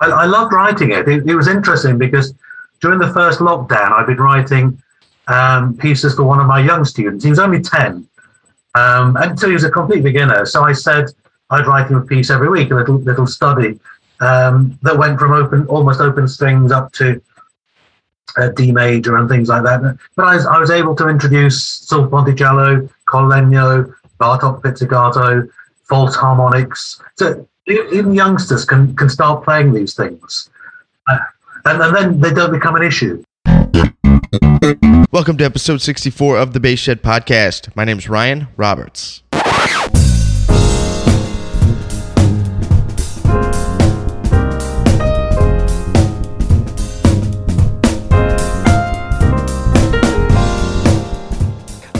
I, I loved writing it. it. it. was interesting because during the first lockdown, I've been writing um, pieces for one of my young students. He was only 10, um, and so he was a complete beginner. So I said I'd write him a piece every week, a little little study um, that went from open, almost open strings up to uh, D major and things like that. But I was, I was able to introduce sul-ponticello, col legno, Bartok pizzicato, false harmonics. So even youngsters can, can start playing these things. Uh, and, and then they don't become an issue. Welcome to episode 64 of the Bass Shed Podcast. My name is Ryan Roberts.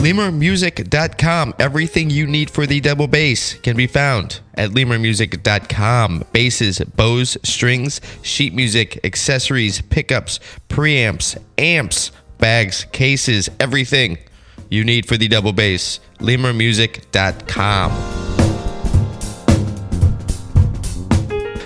lemurmusic.com. Everything you need for the double bass can be found at lemurmusic.com. Basses, bows, strings, sheet music, accessories, pickups, preamps, amps, bags, cases, everything you need for the double bass. lemurmusic.com.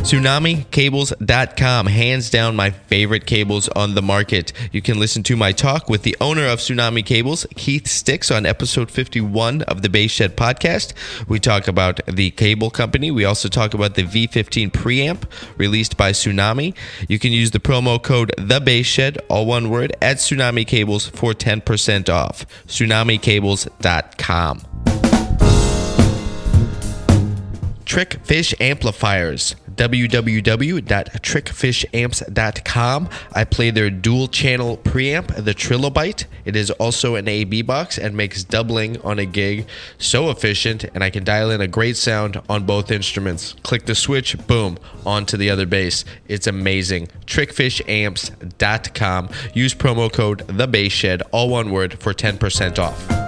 TsunamiCables.com, hands down my favorite cables on the market. You can listen to my talk with the owner of Tsunami Cables, Keith Sticks, on episode 51 of the Bass Shed podcast. We talk about the cable company. We also talk about the V15 preamp released by Tsunami. You can use the promo code The Bass Shed, all one word, at Tsunami Cables for 10% off. TsunamiCables.com. Trick Fish Amplifiers www.trickfishamps.com. I play their dual channel preamp, the Trilobite. It is also an AB box and makes doubling on a gig so efficient, and I can dial in a great sound on both instruments. Click the switch, boom, onto the other bass. It's amazing. Trickfishamps.com. Use promo code The Bass Shed, all one word, for 10% off.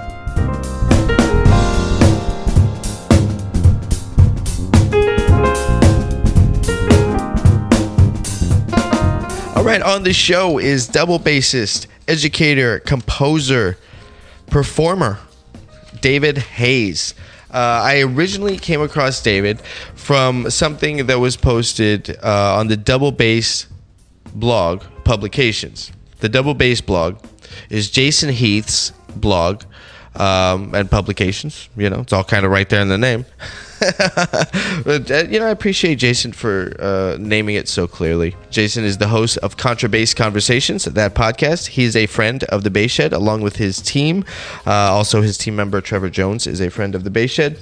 Right, on the show is double bassist, educator, composer, performer, David Heyes. Uh, I originally came across David from something that was posted uh, on the Double Bass blog publications. The Double Bass blog is Jason Heath's blog um, and publications. You know, it's all kind of right there in the name. but, uh, you know, I appreciate Jason for uh, naming it so clearly. Jason is the host of Contrabass Conversations, that podcast. He is a friend of the Bass Shed, along with his team. Uh, also, his team member Trevor Jones is a friend of the Bass Shed.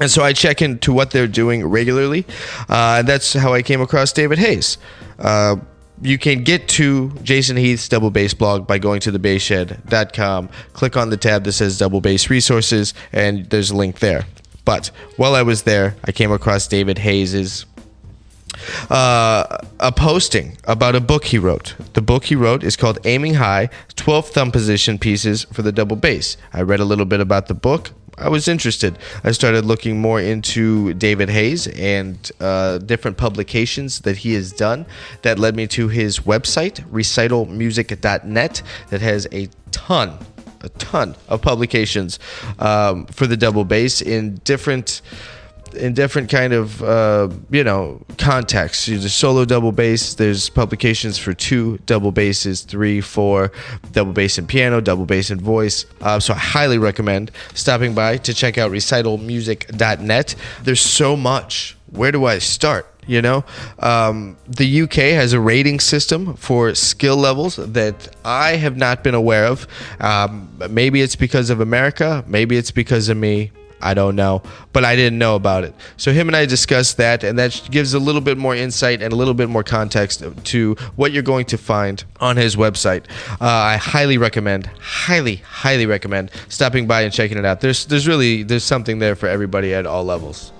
And so I check into what they're doing regularly. Uh, and that's how I came across David Heyes. Uh, you can get to Jason Heath's Double Bass blog by going to thebassshed.com. Click on the tab that says Double Bass Resources, and there's a link there. But while I was there, I came across David Heyes's uh, a posting about a book he wrote. The book he wrote is called Aiming High 12 Thumb Position Pieces for the Double Bass. I read a little bit about the book. I was interested. I started looking more into David Heyes and uh, different publications that he has done. That led me to his website, recitalmusic.net, that has a ton a ton of publications um, for the double bass in different in different kind of uh, you know contexts. There's solo double bass. There's publications for two double basses, three, four, double bass and piano, double bass and voice. Uh, so I highly recommend stopping by to check out recitalmusic.net. There's so much. Where do I start? You know, um, the UK has a rating system for skill levels that I have not been aware of. Um, maybe it's because of America, maybe it's because of me. I don't know, but I didn't know about it. So him and I discussed that, and that gives a little bit more insight and a little bit more context to what you're going to find on his website. Uh, I highly recommend, highly, highly recommend stopping by and checking it out. There's, there's really, there's something there for everybody at all levels.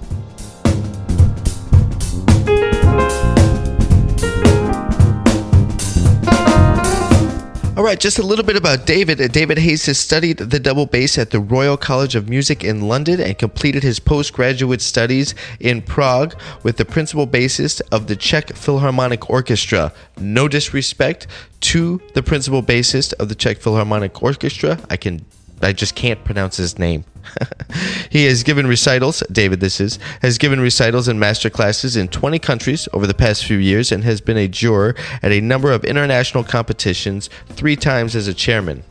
All right, just a little bit about David. Uh, David Heyes has studied the double bass at the Royal College of Music in London and completed his postgraduate studies in Prague with the principal bassist of the Czech Philharmonic Orchestra. No disrespect to the principal bassist of the Czech Philharmonic Orchestra. I can I just can't pronounce his name. he has given recitals, David this is, has given recitals and master classes in 20 countries over the past few years and has been a juror at a number of international competitions, three times as a chairman.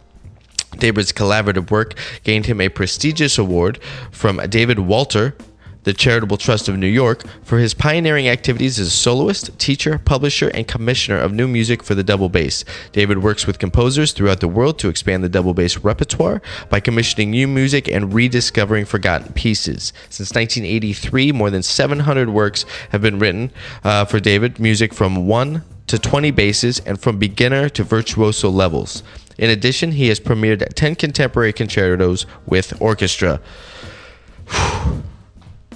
David's collaborative work gained him a prestigious award from David Walter, the Charitable Trust of New York, for his pioneering activities as a soloist, teacher, publisher, and commissioner of new music for the double bass. David works with composers throughout the world to expand the double bass repertoire by commissioning new music and rediscovering forgotten pieces. Since 1983, more than 700 works have been written uh, for David, music from 1 to 20 basses and from beginner to virtuoso levels. In addition, he has premiered 10 contemporary concertos with orchestra.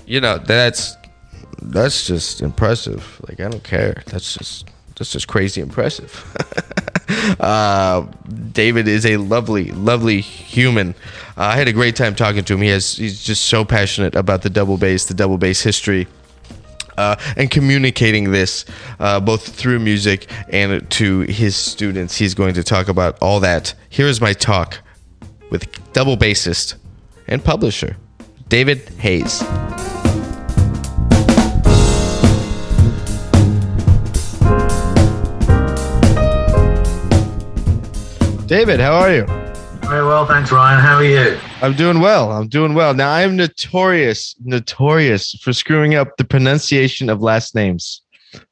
You know, that's that's just impressive. Like I don't care. That's just that's just crazy impressive. uh, David is a lovely, lovely human. Uh, I had a great time talking to him. He has he's just so passionate about the double bass, the double bass history uh, and communicating this uh, both through music and to his students. He's going to talk about all that. Here is my talk with double bassist and publisher David Heyes. David, how are you? Very well, thanks, Ryan. How are you? I'm doing well. I'm doing well. Now I am notorious, notorious for screwing up the pronunciation of last names.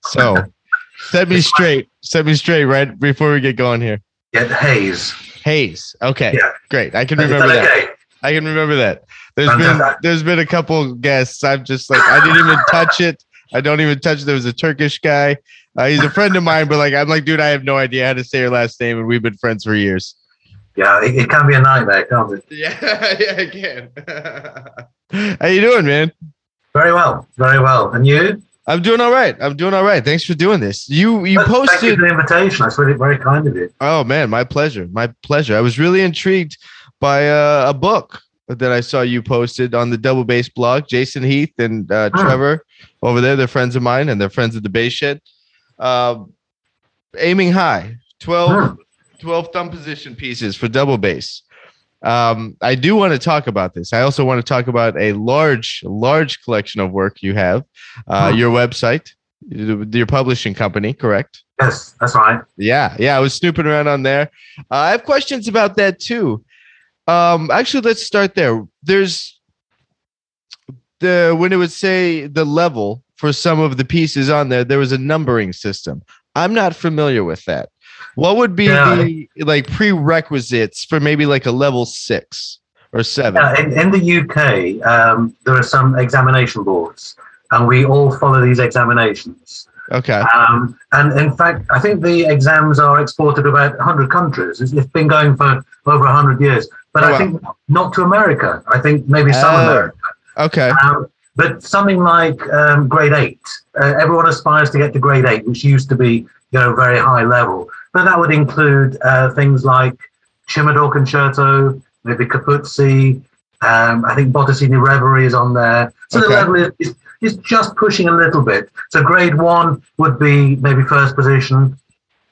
So set me straight. Set me straight right before we get going here. Yeah, Heyes. Heyes. Okay. Yeah. Great. I can remember that. okay? I can remember that. There's been there's been a couple guests. I'm just like I didn't even touch it. I don't even touch it. There was a Turkish guy. Uh, he's a friend of mine, but like I'm like, dude, I have no idea how to say your last name, and we've been friends for years. Yeah, it, it can be a nightmare, can't it? Yeah, yeah, I can. How you doing, man? Very well, very well. And you? I'm doing all right. I'm doing all right. Thanks for doing this. You you Thank you posted. for the invitation. That's really very kind of you. Oh man, my pleasure. My pleasure. I was really intrigued by uh, a book that I saw you posted on the Double Bass blog. Jason Heath and uh, Hmm. Trevor over there, they're friends of mine and they're friends of the Bass Shed. Uh, aiming high, 12, Hmm. 12 thumb position pieces for double bass. Um, I do want to talk about this. I also want to talk about a large, large collection of work you have. Uh. Your website, your publishing company, correct? Yes, that's right. Yeah, yeah, I was snooping around on there. Uh, I have questions about that too. Um, actually, let's start there. There's the when it would say the level for some of the pieces on there, there was a numbering system. I'm not familiar with that. What would be Yeah. the like prerequisites for maybe like a level six or seven? Yeah, in, in the UK, um, there are some examination boards, and we all follow these examinations. Okay. Um, and in fact, I think the exams are exported to about 100 countries. It's, it's been going for over 100 years. But Oh, I wow. think not to America. I think maybe some Oh. America. Okay. Um, but something like um, grade eight, uh, everyone aspires to get to grade eight, which used to be, you know, very high level. But that would include uh, things like Cimador Concerto, maybe Capuzzi. Um, I think Bottesini Reverie is on there. So Okay. the level is, is, just pushing a little bit. So grade one would be maybe first position,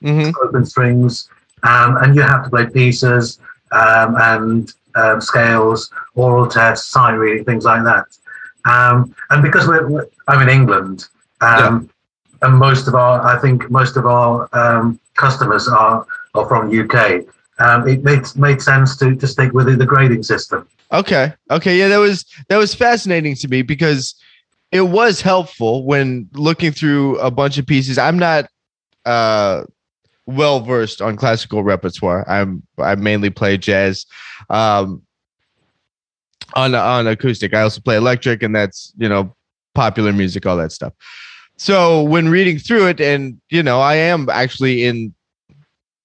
hmm open strings, um, and you have to play pieces um, and um, scales, oral tests, sight reading, things like that. Um, and because we're, we're I'm in England, um, and most of our I think most of our um, customers are are from UK. Um, it made made sense to to stick with the, the grading system. Okay. Okay. Yeah, that was that was fascinating to me because it was helpful when looking through a bunch of pieces. I'm not uh well versed on classical repertoire. I'm I mainly play jazz. Um on on acoustic. I also play electric and that's, you know, popular music, all that stuff. So when reading through it and you know, I am actually in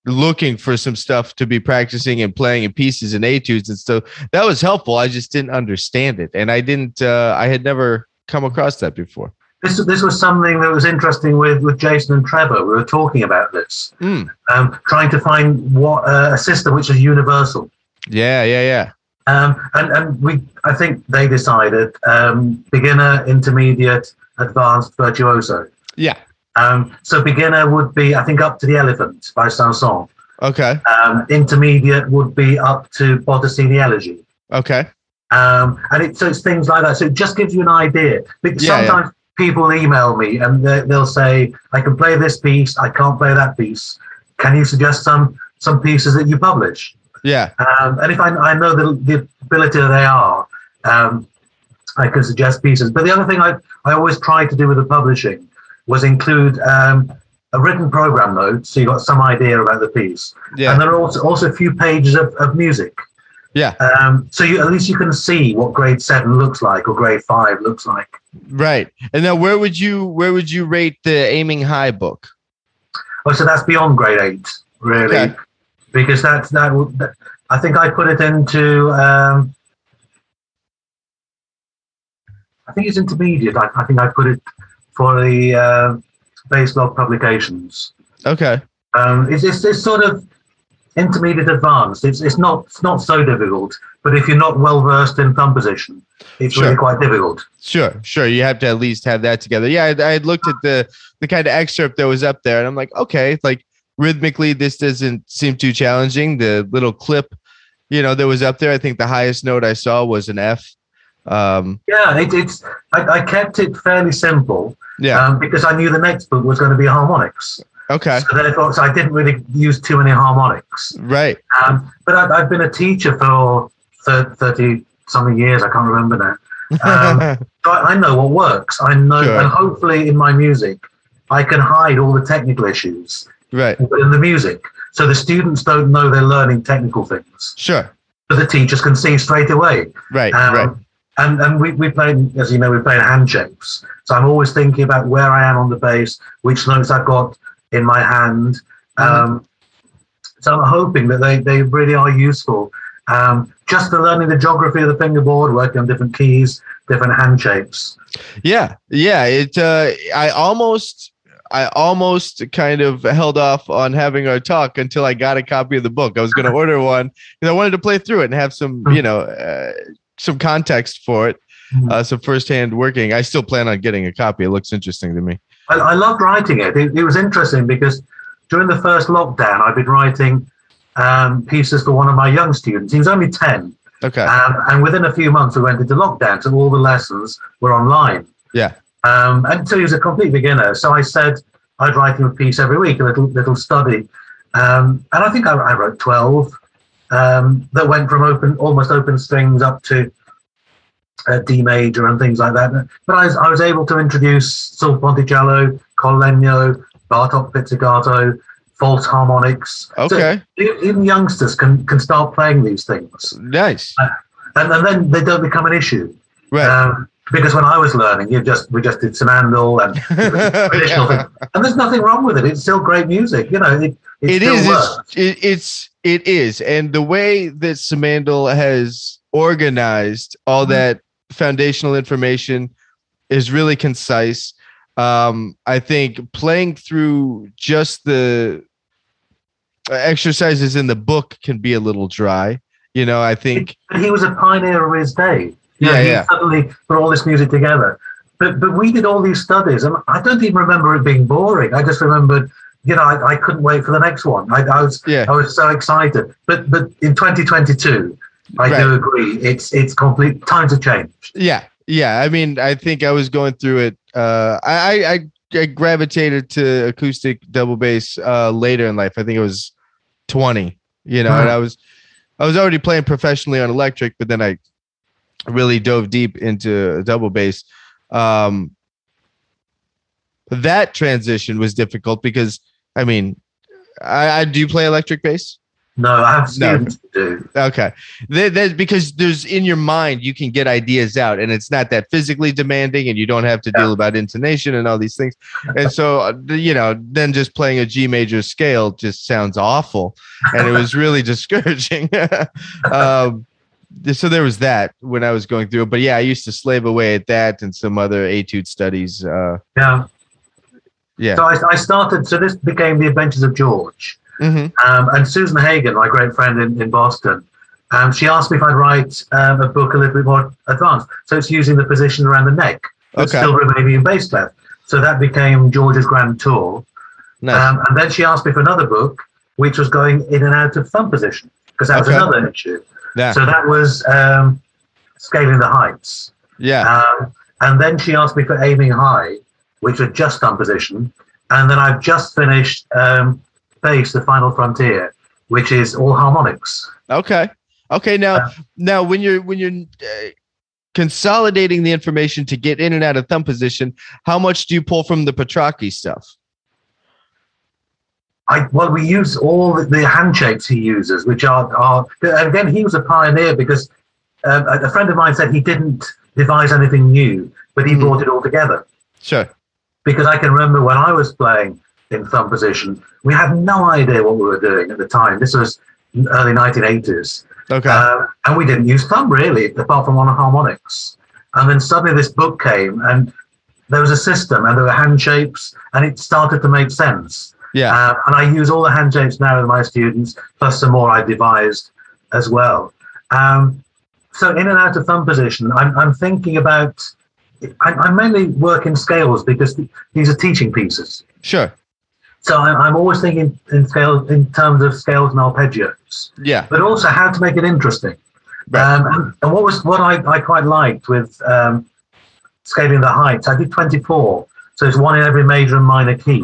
looking for some stuff to be practicing and playing in pieces and etudes and so that was helpful i just didn't understand it and i didn't uh, i had never come across that before This this was something that was interesting with with Jason and Trevor. We were talking about this, Mm. um, trying to find what uh, a system which is universal. yeah yeah yeah Um, and, and we, I think they decided um, beginner, intermediate, advanced, virtuoso. yeah Um, so beginner would be, I think, up to the Elephant by Saint-Saëns. okay Um, intermediate would be up to Bottesini Elegy. okay Um, and it, so it's things like that. So it just gives you an idea. Because Yeah, yeah. sometimes people email me and they, they'll say, "I can play this piece. I can't play that piece. Can you suggest some some pieces that you publish?" Yeah. Um, and if I, I know the, the ability that they are, um, I can suggest pieces. But the other thing I, I always try to do with the publishing was include um, a written program note, so you got some idea about the piece. Yeah. And there are also, also a few pages of, of music. Yeah. Um, so you, at least you can see what grade seven looks like or grade five looks like. Right. And now where would you where would you rate the aiming high book? Oh, so that's beyond grade eight, really, Okay. because that's that. would- that- I think I put it into. Um, I think it's intermediate. I, I think I put it for the uh, Bass Blog publications. Okay. Um, it's, it's it's sort of intermediate advanced. It's it's not it's not so difficult, but if you're not well versed in thumb position, it's Sure. really quite difficult. Sure, sure. You have to at least have that together. Yeah, I, looked at the the kind of excerpt that was up there, and I'm like, okay, like rhythmically, this doesn't seem too challenging. The little clip, you know, that was up there. I think the highest note I saw was an F. Um, Yeah, it, it's I, I kept it fairly simple yeah. um, because I knew the next book was going to be harmonics. Okay. So therefore, so I didn't really use too many harmonics. Right. Um, but I, I've been a teacher for thir- 30 something years. I can't remember now. Um, I, I know what works. I know, Sure. and hopefully in my music, I can hide all the technical issues right. in the music. So the students don't know they're learning technical things, Sure. but the teachers can see straight away. Right. Um, right. And and we, we played, as you know, we played hand shapes. So I'm always thinking about where I am on the bass, which notes I've got in my hand. Um, so I'm hoping that they, they really are useful. Um, just for learning the geography of the fingerboard, working on different keys, different hand shapes. Yeah, yeah. It. Uh, I almost, I almost kind of held off on having our talk until I got a copy of the book. I was going to order one because I wanted to play through it and have some, you know, uh, some context for it, uh, some firsthand working. I still plan on getting a copy. It looks interesting to me. I, I loved writing it. it. It was interesting because during the first lockdown, I've been writing um, pieces for one of my young students. He was only 10. Okay. Um, and within a few months, we went into lockdown, so all the lessons were online. Yeah. Um, and so he was a complete beginner. So I said I'd write him a piece every week, a little little study. Um, and I think I, I wrote 12 um, that went from open, almost open strings up to uh, D major and things like that. But I was, I was able to introduce sul ponticello, col legno, Bartok pizzicato, false harmonics. Okay. e- even youngsters can, can start playing these things. Nice. And, and then they don't become an issue. Right. Um, because when I was learning, you just we just did Simandl and traditional things, and there's nothing wrong with it. It's still great music, you know. It, it, it still is. It's, it, it's it is, and the way that Simandl has organized all Mm-hmm. that foundational information is really concise. Um, I think playing through just the uh, exercises in the book can be a little dry. You know, I think But he was a pioneer of his day. You know, Yeah, he yeah. suddenly put all this music together. But but we did all these studies, and I don't even remember it being boring. I just remembered, you know, I, I couldn't wait for the next one. I, I was Yeah. I was so excited. But but in 2022, I do agree. It's it's complete. Times have changed. Yeah, yeah. I mean, I think I was going through it. Uh, I, I I gravitated to acoustic double bass uh, later in life. I think it was twenty. You know, and I was I was already playing professionally on electric, but then I really dove deep into double bass. Um, that transition was difficult because I mean, I, I do you play electric bass? No, I have No. who do. Okay. There, there's because there's in your mind you can get ideas out, and it's not that physically demanding, and you don't have to deal about intonation and all these things. And so, uh, you know, then just playing a G major scale just sounds awful, and it was really discouraging. um, so there was that when I was going through it. But yeah, I used to slave away at that and some other etude studies. Uh, Yeah. yeah. So I, I started. So this became the Adventures of George. Hmm Um, and Susan Hagen, my great friend in, in Boston, um, she asked me if I'd write um, a book a little bit more advanced. So it's using the position around the neck, but Okay. still remaining in bass clef. So that became George's Grand Tour. Nice. Um, and then she asked me for another book, which was going in and out of thumb position, because that was Okay. another issue. yeah. So that was um, Scaling the Heights. Yeah. Um, and then she asked me for Aiming High, which was just done position. And then I've just finished um, Bass, The Final Frontier, which is all harmonics. Okay. Okay. Now, Uh, now when you're when you're uh, consolidating the information to get in and out of thumb position, how much do you pull from the Petracchi stuff? I, well, we use all the, the handshakes he uses, which are, are again, he was a pioneer because um, a friend of mine said he didn't devise anything new, but he Mhm. brought it all together. Sure. Because I can remember when I was playing in thumb position, we had no idea what we were doing at the time. This was early 1980s. Okay. Uh, and we didn't use thumb really, apart from on harmonics. And then suddenly this book came, and there was a system, and there were hand shapes, and it started to make sense. yeah. Uh, and I use all the hand shapes now with my students, plus some more I devised as well. Um, so in and out of thumb position, I'm, I'm thinking about. I, I mainly work in scales because th- these are teaching pieces. sure. So I'm, I'm always thinking in scale in terms of scales and arpeggios Yeah. but also how to make it interesting. Right. Um, and, what was what I, I quite liked with um, scaling the heights, I did 24, so it's one in every major and minor key.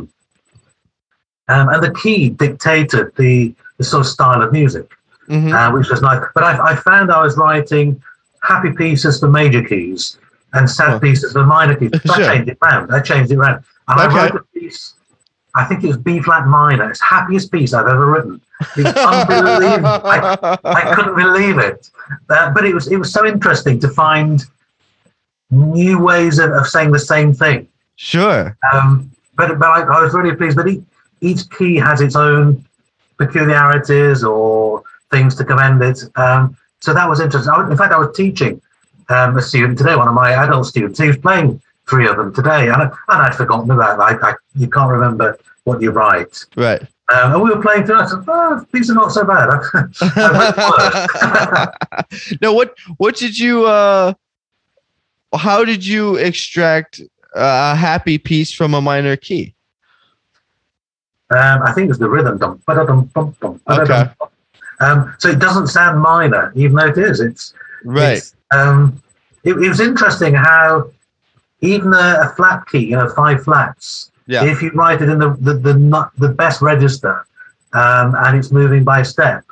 Um, and the key dictated the, the sort of style of music, Mhm. uh, which was nice. But I, I found I was writing happy pieces for major keys and sad Oh. pieces for minor keys. So Sure. I changed it around. I changed it around. And Okay. I wrote a piece, I think it was B flat minor. It's the happiest piece I've ever written. It's unbelievable. I, I couldn't believe it. Uh, but it was it was so interesting to find new ways of, of saying the same thing. sure. Um, but but I, I was really pleased that each, each key has its own peculiarities or things to commend it. Um, so that was interesting. I, in fact, I was teaching um, a student today, one of my adult students. He was playing three of them today, and, I, and I'd forgotten about that. I, I, you can't remember what you write. Right. Um, and we were playing through. I said, oh, these are not so bad. I've written worse. no, what what did you uh how did you extract a happy piece from a minor key? Um, I think it's the rhythm. Dum, ba-da-dum, bum, bum, ba-da-dum, Okay. Um, so it doesn't sound minor, even though it is. It's Right. It's, um, it, it was interesting how even a, a flat key, you know, five flats, Yeah. if you write it in the the the, not, the best register um, and it's moving by step,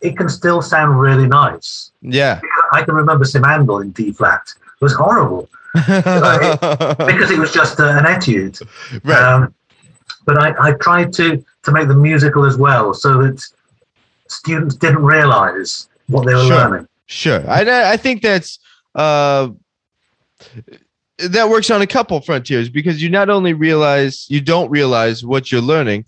it can still sound really nice. Yeah. I can remember Simandl in D flat. It was horrible because it was just uh, an etude. right. Um, but I, I tried to, to make them musical as well so that students didn't realize what they were Sure. learning. Sure. I I think that's uh that works on a couple frontiers because you not only realize you don't realize what you're learning,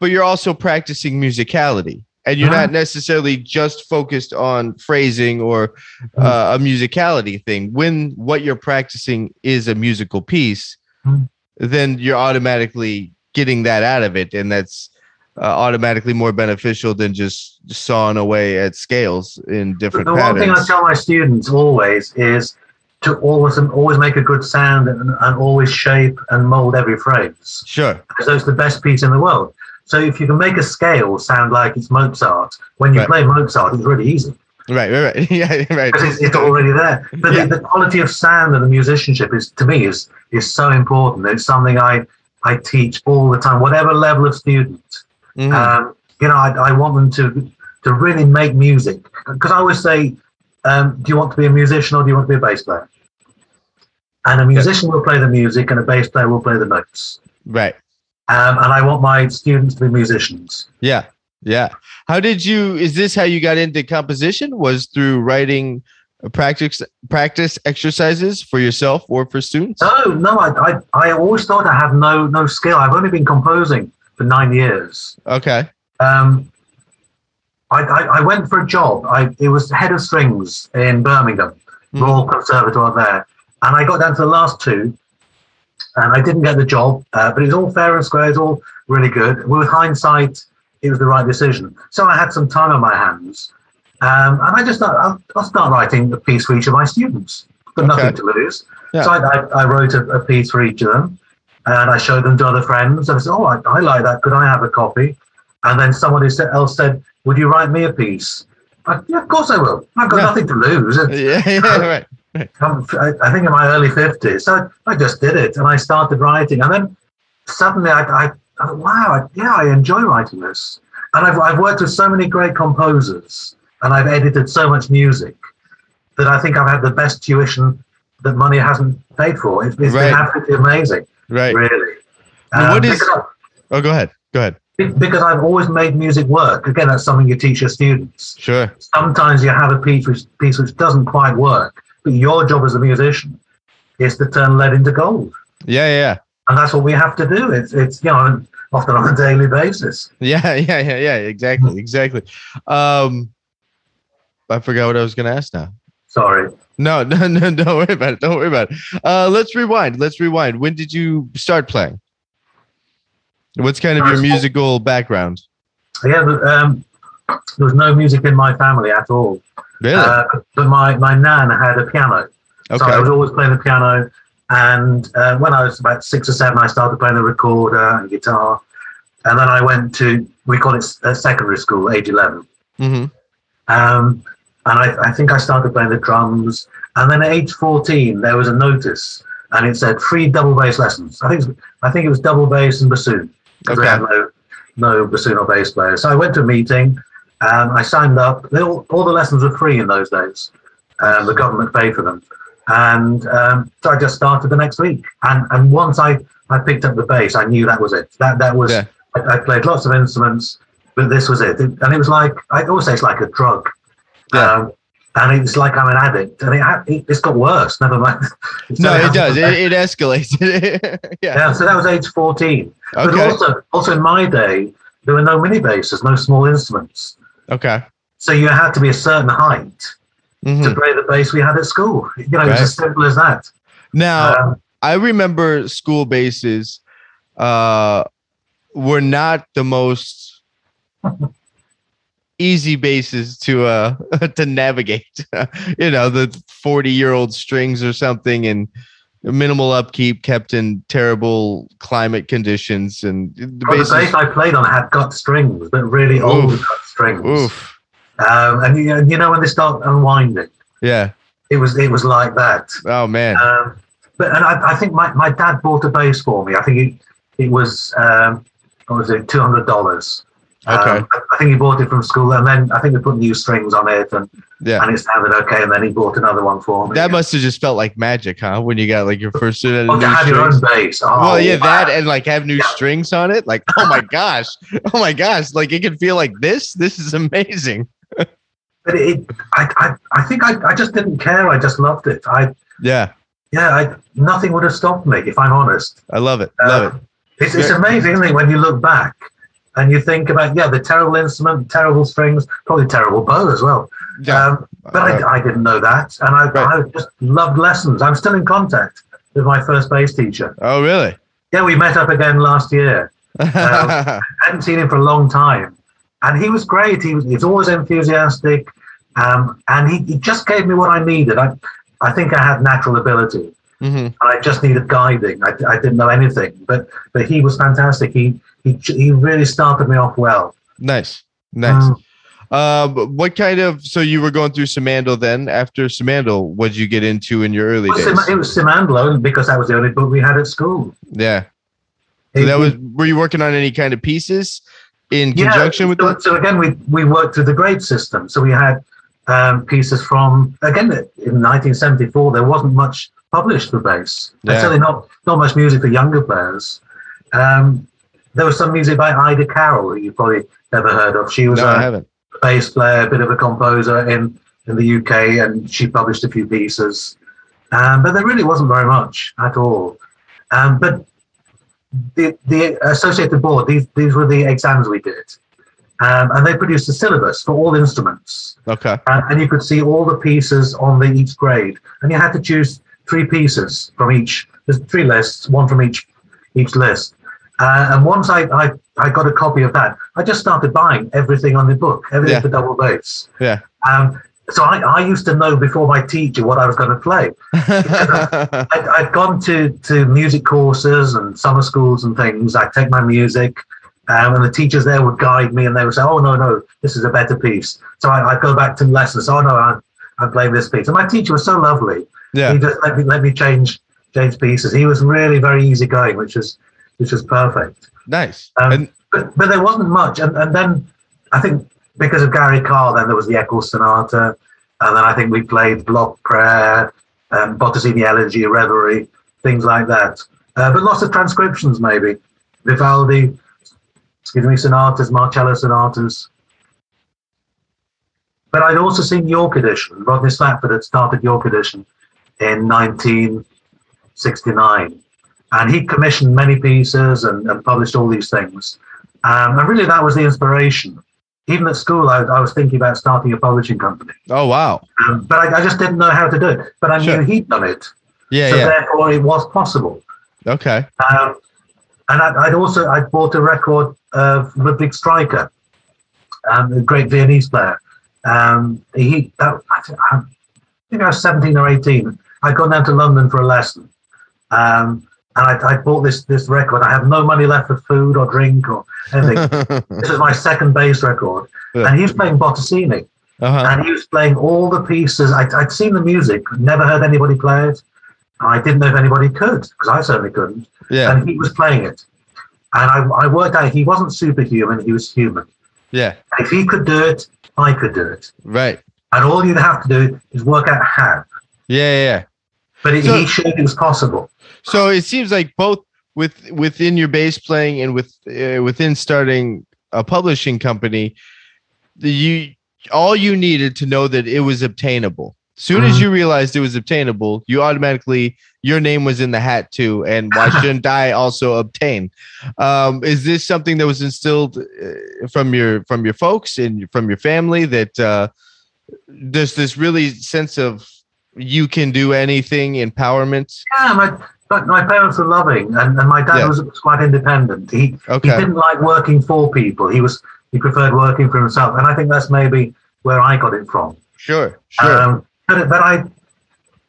but you're also practicing musicality. And you're not necessarily just focused on phrasing or uh, a musicality thing. When what you're practicing is a musical piece, Mhm. then you're automatically getting that out of it, and that's uh, automatically more beneficial than just sawing away at scales in different the one thing I tell my students always is to always always make a good sound and, and always shape and mold every phrase Sure. because that's the best piece in the world. So if you can make a scale sound like it's Mozart, when you Right. play Mozart, it's really easy Right, right, right. Yeah, right. because it's, it's already there. But Yeah. the, the quality of sound and the musicianship is to me is is so important. It's something I I teach all the time, whatever level of student. Mhm. Um, you know, I, I want them to to really make music because I always say, um, do you want to be a musician or do you want to be a bass player? And a musician will play the music, and a bass player will play the notes. right. Um, and I want my students to be musicians. Yeah. Yeah. How did you is this how you got into composition? Was through writing practice practice exercises for yourself or for students? No, no, I, I, I always thought I had no no skill. I've only been composing for nine years. Okay. Um, I, I, I went for a job. I, it was head of strings in Birmingham, Mhm. Royal Conservatoire there. And I got down to the last two, and I didn't get the job, uh, but it was all fair and square. It was all really good. With hindsight, it was the right decision. So I had some time on my hands, um, and I just thought, I'll, I'll start writing a piece for each of my students. Got nothing Okay. to lose. Yeah. So I, I, I wrote a, a piece for each of them, and I showed them to other friends. And I said, "Oh, I, I like that. Could I have a copy?" And then somebody sa- else said, "Would you write me a piece?" I, yeah, of course I will. I've got Yeah. nothing to lose. Yeah, yeah, right. I'm, I I think in my early 50s. So I just did it and I started writing. And then suddenly I, I, I thought, wow, I, yeah, I enjoy writing this. And I've, I've worked with so many great composers and I've edited so much music that I think I've had the best tuition that money hasn't paid for. It's, it's Right. been absolutely amazing, Right. really. What Um, is- because, Oh, go ahead. Go ahead. Because I've always made music work. Again, that's something you teach your students Sure. sometimes you have a piece which piece which doesn't quite work, but your job as a musician is to turn lead into gold, Yeah, yeah, and that's what we have to do. It's it's you know often on a daily basis. yeah, yeah, yeah, yeah. Exactly, exactly. Um, I forgot what I was gonna ask now. Sorry, No, no, no, don't worry about it. Don't worry about it. Uh, let's rewind. Let's rewind. When did you start playing? What's kind of your musical background? yeah, um, there was no music in my family at all, Really? uh, but my my nan had a piano, so I was always playing the piano. And uh, when I was about six or seven, I started playing the recorder and guitar, and then I went to we call it uh, secondary school, age eleven. hmm Um, and I, I think I started playing the drums. And then at age 14, there was a notice and it said free double bass lessons. I think, I think it was double bass and bassoon. Okay. they had no, no bassoon or bass player. So I went to a meeting. Um, I signed up. They all, all the lessons were free in those days. Um, the government paid for them. And um, so I just started the next week. And, and once I, I picked up the bass, I knew that was it. That, that was, Yeah. I, I played lots of instruments, but this was it. It- And it was like, I always say it's like a drug. Yeah. Um, and it's like I'm an addict, and it, it it's got worse. Never mind. So No, it does. It, it escalates. yeah. yeah, so that was age 14. Okay. But also, also in my day, there were no mini basses, no small instruments. Okay. So you had to be a certain height Mhm. to play the bass we had at school. You know, it was as simple as that. Now, Um, I remember school basses uh, were not the most easy bases to uh to navigate. you know, the 40 year old strings or something and minimal upkeep kept in terrible climate conditions and the well, the bass I played on had gut strings, but really old Oof. gut strings. oof Um, and, you, and you know when they start unwinding, yeah it was it was like that. oh man Um, but and I, I think my, my dad bought a bass for me. I think it, it was um, what was it two hundred dollars. Okay. Um, I think he bought it from school, and then I think they put new strings on it, and yeah and it sounded okay. And then he bought another one for me. that must have just felt like magic huh when you got like your first set of oh, have your own strings. bass. Oh, well, yeah, wow. that and like have new Yeah. strings on it. Like, oh my gosh, oh my gosh, like it can feel like this. This is amazing. But it, I, I, I think I, I just didn't care. I just loved it. I, Yeah, yeah, I, nothing would have stopped me if I'm honest. I love it. Love it. Um, It's, it's amazing, it, when you look back and you think about yeah, the terrible instrument, terrible strings, probably terrible bow as well. Yeah, Um, but uh, I, I didn't know that, and I, Right. I just loved lessons. I'm still in contact with my first bass teacher. oh, really? Yeah, we met up again last year. I hadn't seen him for a long time, and he was great. He was, he was always enthusiastic, um, and he, he just gave me what I needed. I, I think I had natural ability, hmm and I just needed guiding. I, I didn't know anything, but but he was fantastic. He he he really started me off well. Nice, nice. Um, Um, what kind of? So you were going through Simandl then. After Simandl, what did you get into in your early it was days? Sim- it was Simandlo because that was the only book we had at school. Yeah. So It- that was. Were you working on any kind of pieces in conjunction with so, that? So again, we we worked through the grade system. So we had um, pieces from again in 1974. There wasn't much published for bass. Yeah. Certainly not not much music for younger players. Um, there was some music by Ida Carroll, who you've probably never heard of. She was No, I a bass player, a bit of a composer in in the UK, and she published a few pieces. Um, but there really wasn't very much at all. Um, but the the Associated Board, these these were the exams we did, um, and they produced a syllabus for all instruments, Okay. uh, and you could see all the pieces on the each grade, and you had to choose three pieces from each. There's three lists, one from each each list. Uh, and once I, I I got a copy of that, I just started buying everything on the book, everything Yeah. for double bass. Yeah. Um, so I, I used to know before my teacher what I was going to play. I'd, I'd gone to, to music courses and summer schools and things. I'd take my music Um, and the teachers there would guide me and they would say, oh, no, no, this is a better piece. So I, I'd go back to lessons. Oh, no, I'm, I'm playing this piece. And my teacher was so lovely. Yeah. He just let me, let me change change pieces. He was really very easygoing, which was which was perfect. Nice. Um, and but, but there wasn't much. And, and then I think because of Gary Karr, then there was the Eccles Sonata. And then I think we played Bloch Prayer, um, Bottesini Elegy, Reverie, things like that. Uh, but lots of transcriptions, maybe. Vivaldi, excuse me, sonatas, Marcello sonatas. But I'd also seen York Edition. Rodney Slatford had started York Edition in 1969. And he commissioned many pieces and, and published all these things. Um, and really, that was the inspiration. Even at school, I, I was thinking about starting a publishing company. oh wow. Um, but I, I just didn't know how to do it. But I Sure. knew he'd done it. Yeah, so yeah. therefore, it was possible. Okay. Um, and I'd, I'd also I'd bought a record of Ludwig Streicher, um, the great Viennese player. Um, he, that, I, think, I think I was 17 or 18. I'd gone down to London for a lesson. Um, and I, I bought this this record. I have no money left for food or drink or anything. this is my second bass record. Yeah. And he was playing Bottesini. uh-huh. And he was playing all the pieces. I'd, I'd seen the music, never heard anybody play it. I didn't know if anybody could, because I certainly couldn't Yeah. and he was playing it. And I, I worked out he wasn't superhuman, he was human. Yeah. If he could do it, I could do it. Right. And all you'd have to do is work out how. Yeah, yeah, yeah. But it, So- he showed it was possible. So it seems like both with within your bass playing and with uh, within starting a publishing company, the, you all you needed to know that it was obtainable. Soon as Mhm. you realized it was obtainable, you automatically your name was in the hat too. And why shouldn't I also obtain? Um, is this something that was instilled uh, from your from your folks and from your family that uh, there's this really sense of you can do anything empowerment? Yeah, my, but my parents were loving, and, and my dad Yeah. was, was quite independent. He, Okay. he didn't like working for people. He was he preferred working for himself, and I think that's maybe where I got it from. Sure, sure. Um, but, but I,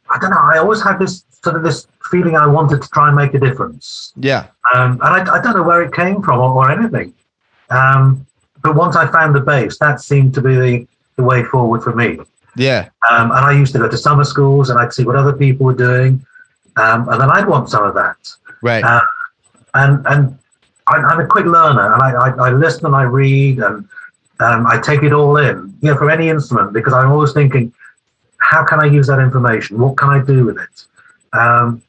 I don't know. I always had this sort of this feeling I wanted to try and make a difference, yeah. um, and I, I don't know where it came from or, or anything. Um, but once I found the base, that seemed to be the, the way forward for me. Yeah. Um, and I used to go to summer schools and I'd see what other people were doing, um, and then I'd want some of that. Right. Uh, and and I, I'm a quick learner, and I, I, I listen and I read and um, I take it all in, you know, for any instrument because I'm always thinking, how can I use that information? What can I do with it? Um,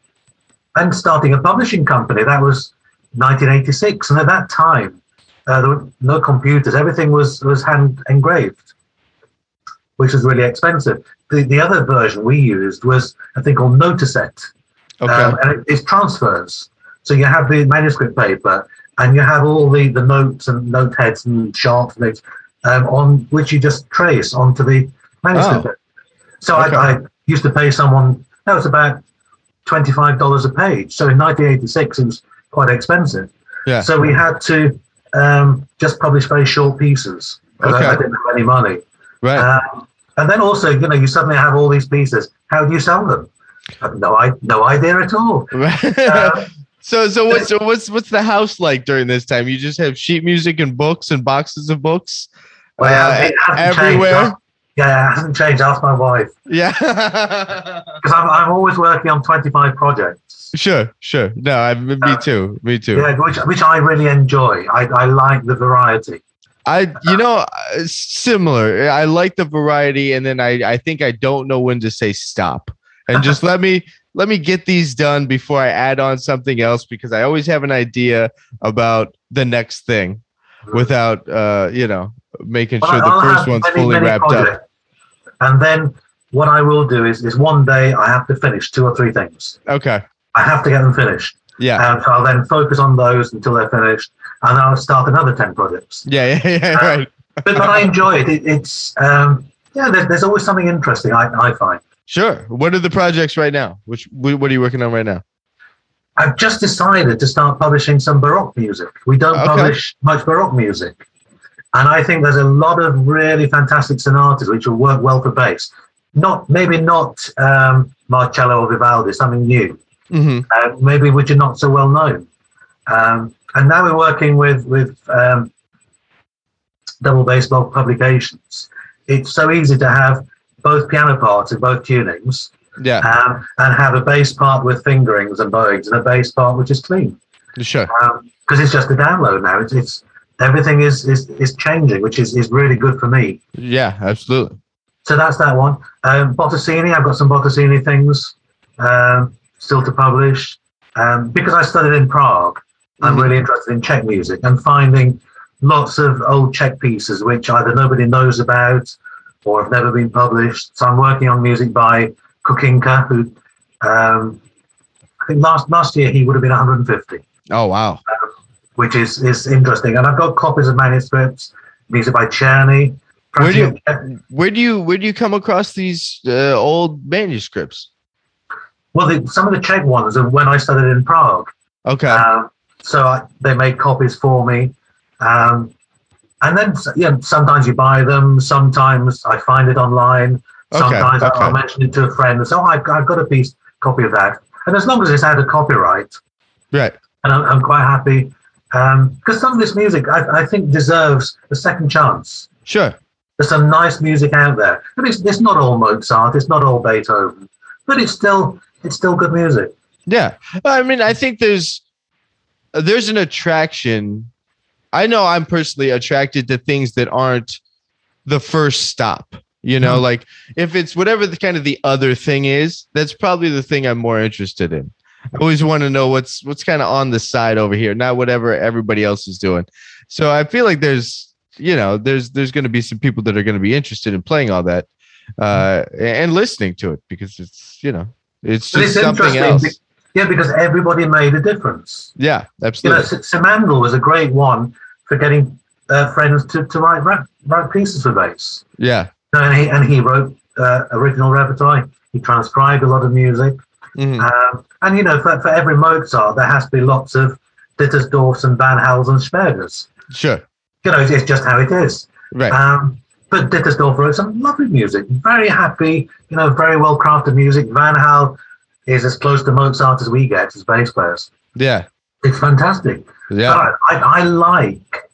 and starting a publishing company, that was 1986, and at that time, uh, there were no computers. Everything was was hand engraved, which was really expensive. The the other version we used was a thing called Notaset. Okay. Um, and it's transfers. So you have the manuscript paper and you have all the, the notes and note heads and charts and things um, on which you just trace onto the manuscript. Oh. So Okay. I, I used to pay someone, that was about $25 a page. So in 1986, it was quite expensive. Yeah. So we had to um, just publish very short pieces. 'cause I- I, didn't have any money. right. Um, and then also, you know, you suddenly have all these pieces. How do you sell them? No, I, no idea at all. Uh, so so what's so what's what's the house like during this time? You just have sheet music and books and boxes of books Well, uh, it hasn't changed. everywhere. Yeah, it hasn't changed. Ask my wife Yeah. because I'm, I'm always working on 25 projects. sure, sure. No, I, me Uh, too. Me too. Yeah, which which I really enjoy. I, I like the variety. I, you know, uh, similar. I like the variety, and then I, I think I don't know when to say stop, and just let me let me get these done before I add on something else because I always have an idea about the next thing, without, uh, you know, making Well, sure the I'll first one's many, fully many wrapped up. And then what I will do is is one day I have to finish two or three things. Okay. I have to get them finished. Yeah. Um, so I'll then focus on those until they're finished, and I'll start another 10 projects. Yeah. Yeah. Yeah. Right. But, but I enjoy it. it it's um, yeah. There's, there's always something interesting. I, I find. Sure. What are the projects right now? Which what are you working on right now? I've just decided to start publishing some Baroque music. We don't Okay. publish much Baroque music. And I think there's a lot of really fantastic sonatas which will work well for bass. Not maybe not um, Marcello or Vivaldi, something new. hmm Uh, maybe which are not so well known. Um, and now we're working with with um, double bass blog publications. It's so easy to have both piano parts in both tunings, Yeah. um, and have a bass part with fingerings and bowings, and a bass part which is clean Sure. because it's just a download now. It's, it's everything is, is is changing, which is is really good for me. Yeah, absolutely. So that's that one. Um, Bottesini, I've got some Bottesini things um, still to publish. Um, because I studied in Prague, I'm Mhm. really interested in Czech music and finding lots of old Czech pieces which either nobody knows about or have never been published. So I'm working on music by Kukinka, who um, I think last last year he would have been 150 Oh wow. which is is interesting. And I've got copies of manuscripts, music by Czerny. Where do you- Where do you where do you come across these uh, old manuscripts? Well, the, some of the Czech ones are when I studied in Prague. Okay. Um, so I, they made copies for me. Um, and then yeah, sometimes you buy them. Sometimes I find it online. Okay, Sometimes okay. I'll mention it to a friend and say, "Oh, I've, I've got a piece copy of that." And as long as it's out of copyright, right. and I'm, I'm quite happy um, because some of this music I, I think deserves a second chance. Sure. There's some nice music out there, but it's, it's not all Mozart, it's not all Beethoven, but it's still it's still good music. Yeah. I mean, I think there's there's an attraction. I know I'm personally attracted to things that aren't the first stop. You know, Mhm. like if it's whatever the kind of the other thing is, that's probably the thing I'm more interested in. I always want to know what's what's kind of on the side over here, not whatever everybody else is doing. So I feel like there's you know there's there's going to be some people that are going to be interested in playing all that uh and listening to it because it's you know it's just it's something interesting else. Yeah, because everybody made a difference. Yeah, You know, absolutely. S- was a great one for getting uh, friends to, to write rap, write pieces for bass. Yeah. And he, and he wrote uh, original repertoire. He transcribed a lot of music. Mhm. Um, and, you know, for, for every Mozart, there has to be lots of Dittersdorfs and Van Hals and Spergers. Sure. You know, it's, it's just how it is. Right. Um, but Dittersdorf wrote some lovely music, very happy, you know, very well crafted music. Van Hal is as close to Mozart as we get as bass players. yeah. It's fantastic. Yeah. But I, I like,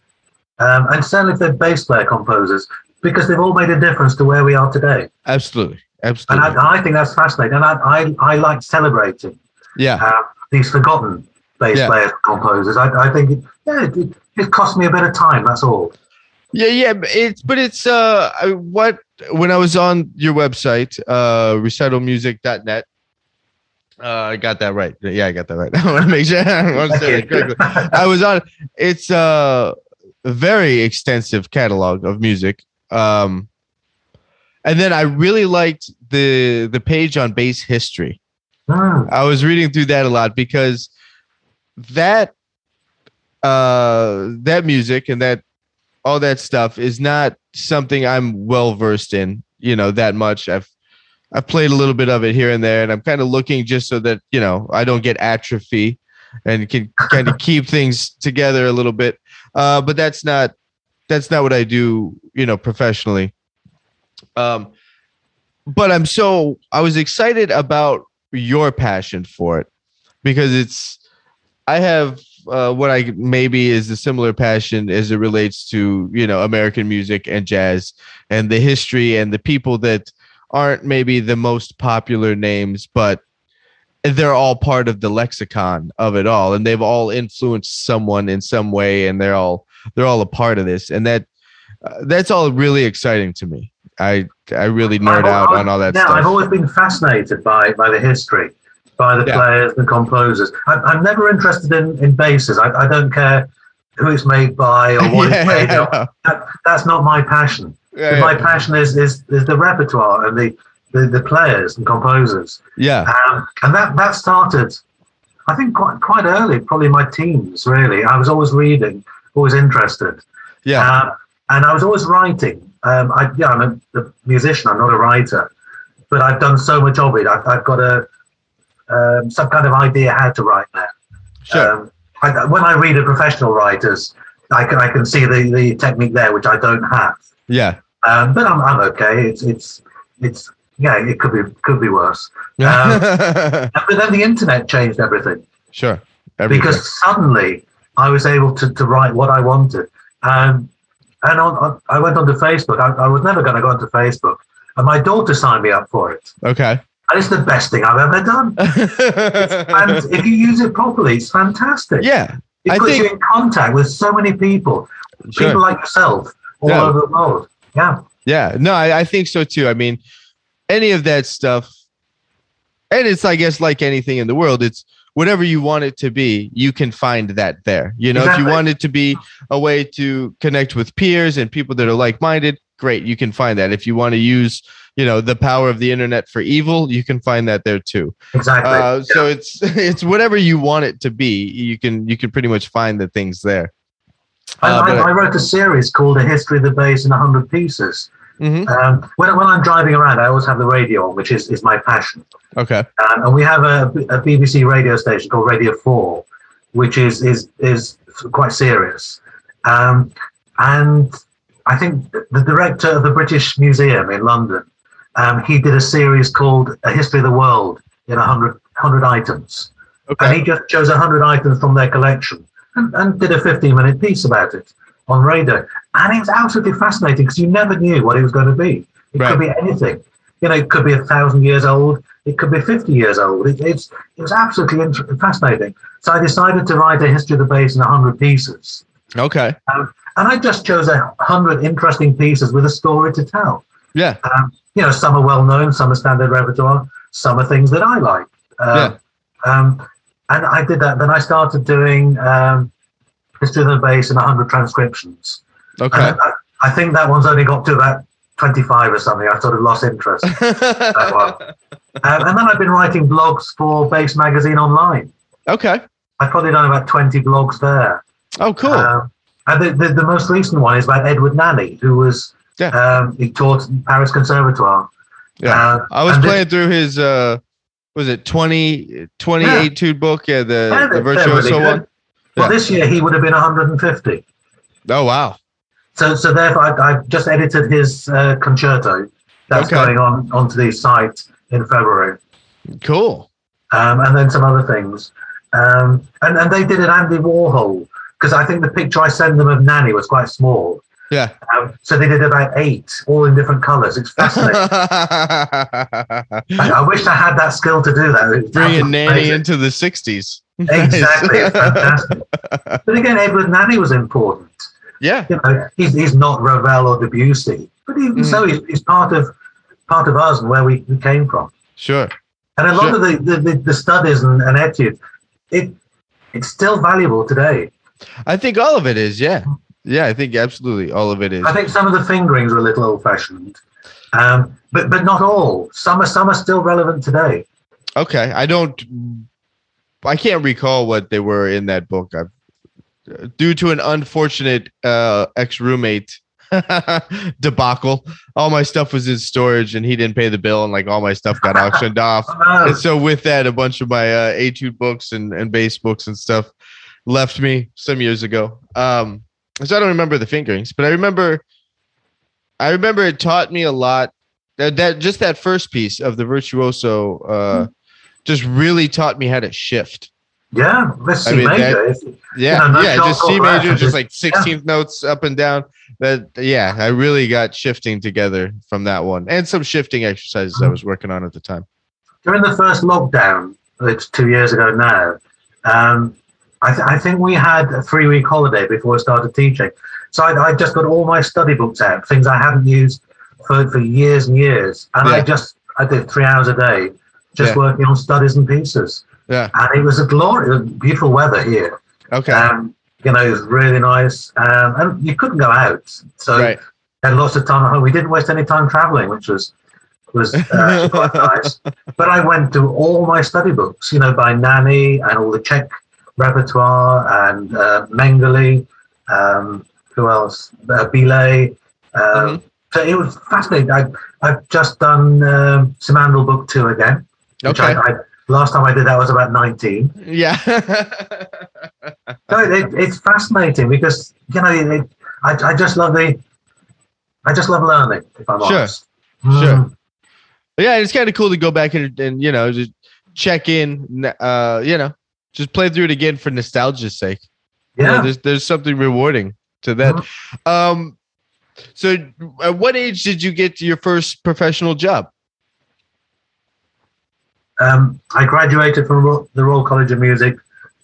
um, and certainly if they're bass player composers, because they've all made a difference to where we are today. Absolutely. And Absolutely. I, I think that's fascinating. And I, I, I like celebrating yeah. uh, these forgotten bass Yeah. players composers. I, I think, it, yeah, it, it, cost me a bit of time, that's all. Yeah. Yeah. but It's but it's uh I- what when I was on your website, uh recitalmusic.net. Uh, I got that right. Yeah, I got that right. I want to make sure I want to say that correctly. I was on. It's uh, a very extensive catalog of music. Um, and then I really liked the the page on bass history. Mm, I was reading through that a lot because that uh that music and that all that stuff is not something I'm well versed in, you know, that much. I've I've played a little bit of it here and there and I'm kind of looking just so that, you know, I don't get atrophy and can kind of keep things together a little bit. Uh but that's not that's not what I do, you know, professionally. Um but I'm so I was excited about your passion for it because it's I have uh, what I maybe is a similar passion as it relates to you know American music and jazz and the history and the people that aren't maybe the most popular names, but they're all part of the lexicon of it all, and they've all influenced someone in some way, and they're all they're all a part of this, and that uh, that's all really exciting to me. I I really nerd I've out al- on all that now, stuff. I've always been fascinated by, by the history, by the Yeah. players, the composers. I, I'm never interested in, in bases I, I don't care who it's made by or what it's made yeah, of. That, that's not my passion. Yeah, My passion is, is, is the repertoire and the, the, the players and composers. yeah, Um, and that, that started, I think, quite, quite early, probably my teens, really. I was always reading, always interested. yeah, Um, and I was always writing. Um, I, yeah, I'm a, a musician. I'm not a writer, but I've done so much of it. I've, I've got a um, some kind of idea how to write now. sure, Um, I, when I read a professional writers, I can I can see the, the technique there, which I don't have. yeah, Um, but I'm, I'm okay. It's it's it's yeah. It could be could be worse. Um, but then the internet changed everything sure. Everything. because suddenly I was able to, to write what I wanted. Um, and on, on, I went onto Facebook. I, I was never going to go onto Facebook, and my daughter signed me up for it. Okay. And it's the best thing I've ever done. and if you use it properly, it's fantastic. yeah. It I puts think- you in contact with so many people, Sure. people like yourself, all Yeah. over the world. Yeah, Yeah, no, I, I think so too. I mean, any of that stuff, and it's, I guess, like anything in the world, it's whatever you want it to be, you can find that there. You know, if you want it to be a way to connect with peers and people that are like minded, great, you can find that. If you want to use, you know, the power of the internet for evil, you can find that there too. exactly. Uh, so it's it's whatever you want it to be. You can you can pretty much find the things there. I, uh, I, I wrote a series called A History of the Bass in 100 Pieces. Mhm. Um, when, when I'm driving around, I always have the radio on, which is, is my passion. Okay. Um, and we have a, a BBC radio station called Radio 4, which is, is, is quite serious. Um, and I think the director of the British Museum in London, um, he did a series called A History of the World in 100, 100 items. And he just chose 100 items from their collection and, and did a 15 minute piece about it on radio. And it was absolutely fascinating because you never knew what it was going to be. It Right. could be anything. You know, it could be a thousand years old. It could be 50 years old. It, it's, it was absolutely inter- fascinating. So I decided to write a history of the bass in 100 pieces. Okay. Um, and I just chose a 100 interesting pieces with a story to tell. Yeah. Um, you know, some are well known, some are standard repertoire, some are things that I like. Um, um, and I did that. Then I started doing um, history of the bass in 100 transcriptions. Okay. I, I think that one's only got to about 25 or something. I sort of lost interest. that one. Um, and then I've been writing blogs for Bass Magazine Online. okay. I've probably done about 20 blogs there. Oh, cool. Um, and the, the, the most recent one is about Edward Nanny, who was Yeah. um, he taught Paris Conservatoire. Yeah. Uh, I was and playing through his uh was it 20 20 Yeah. book? Yeah, the Yeah, the virtuoso really one. Well, Yeah. this year he would have been 150. Oh wow. So, so therefore, I, I've just edited his uh, concerto. That's Okay. going on onto the site in February, Cool. um, and then some other things. Um, and and they did an Andy Warhol because I think the picture I sent them of Nanny was quite small. Yeah. Um, so they did about eight, all in different colours. It's fascinating. I, I wish I had that skill to do that. Bringing Nanny amazing. into the 60s. Exactly, it's fantastic. But again, Edward Nanny was important. yeah. you know, he's, he's not Ravel or Debussy, but even Mm. so, he's, he's part of part of us and where we, we came from. Sure. And a lot Sure. of the, the, the, studies and, and etudes, it it's still valuable today. I think all of it is, yeah. Yeah, I think absolutely all of it is. I think some of the fingerings are a little old fashioned, um, but but not all. Some are some are still relevant today. Okay, I don't. I can't recall what they were in that book. I've, due to an unfortunate uh, ex roommate debacle, all my stuff was in storage, and he didn't pay the bill, and like all my stuff got auctioned off. Oh, And so with that, a bunch of my uh, etude books and and bass books and stuff left me some years ago. Um, so I don't remember the fingerings, but I remember. I remember it taught me a lot. That, that just that first piece of the virtuoso uh, just really taught me how to shift. yeah, let's I see mean, major. If- Yeah, Yeah, no yeah, just C major, just- just like 16th notes up and down. That yeah, I really got shifting together from that one, and some shifting exercises I was working on at the time. during the first lockdown, it's two years ago now, um, I, th- I think we had a three week holiday before I started teaching. So I, I just got all my study books out, things I hadn't used for, for years and years. And I just, I did three hours a day just Yeah. working on studies and pieces. Yeah. And it was a glory, was beautiful weather here. Okay. Um, you know, it was really nice. Um, and you couldn't go out. So right. had lots of time at home. We didn't waste any time traveling, which was was uh, quite nice. But I went through all my study books, you know, by Nanny and all the Czech repertoire and uh, Mengele, um, who else? Uh, Billè. Um, So it was fascinating. I, I've just done um, Simandl Book Two again. Which Okay. I, I, last time I did that was about nineteen. Yeah. No, it, it's fascinating because you know it, I, I just love the I just love learning. If I'm Sure. honest, Sure. Mm. yeah, it's kind of cool to go back and, and you know just check in. Uh, you know, just play through it again for nostalgia's sake. You know, Yeah. there's there's something rewarding to that. Mm-hmm. Um, so at what age did you get your first professional job? Um, I graduated from the Royal College of Music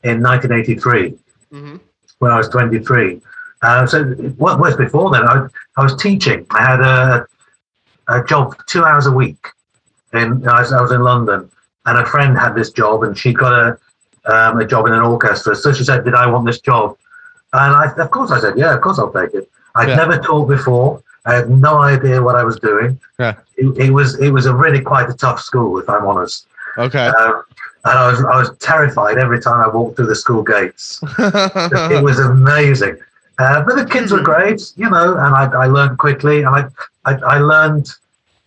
in 1983 Mm-hmm. when I was 23. Uh, so what was before then? I, I was teaching. I had a, a job two hours a week. In, I, was, I was in London, and a friend had this job, and she got a um, a job in an orchestra. So she said, "Did I want this job?" And I, of course, I said, "Yeah, of course, I'll take it." I'd Yeah. never taught before. I had no idea what I was doing. Yeah. It, it was it was a really quite a tough school, if I'm honest. Okay. Um, and I was I was terrified every time I walked through the school gates it was amazing. Uh, but the kids were great, you know, and I, I learned quickly, and I I, I learned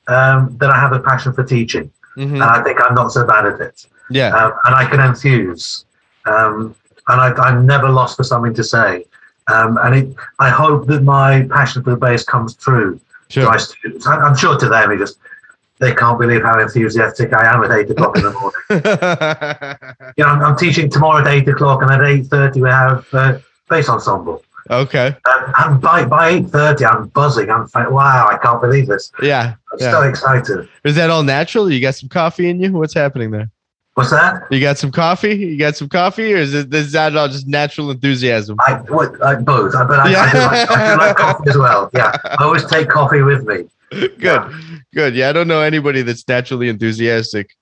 um, that I have a passion for teaching, Mhm. and I think I'm not so bad at it, Yeah. um, and I can enthuse, um, and I, I'm never lost for something to say, um, and it, I hope that my passion for the bass comes through to Sure. my students. I, I'm sure to them, it just they can't believe how enthusiastic I am at eight o'clock in the morning. You know, I'm, I'm teaching tomorrow at eight o'clock, and at eight thirty we have uh, bass ensemble. okay. Um, and by by eight thirty, I'm buzzing. I'm like, wow, I can't believe this. Yeah. I'm Yeah. so excited. Is that all natural? You got some coffee in you? What's happening there? What's that? You got some coffee? You got some coffee, or is it is that all just natural enthusiasm? I what I, both, I, but I, Yeah. I, do like, I do like coffee as well. Yeah, I always take coffee with me. Good, good. Yeah, I don't know anybody that's naturally enthusiastic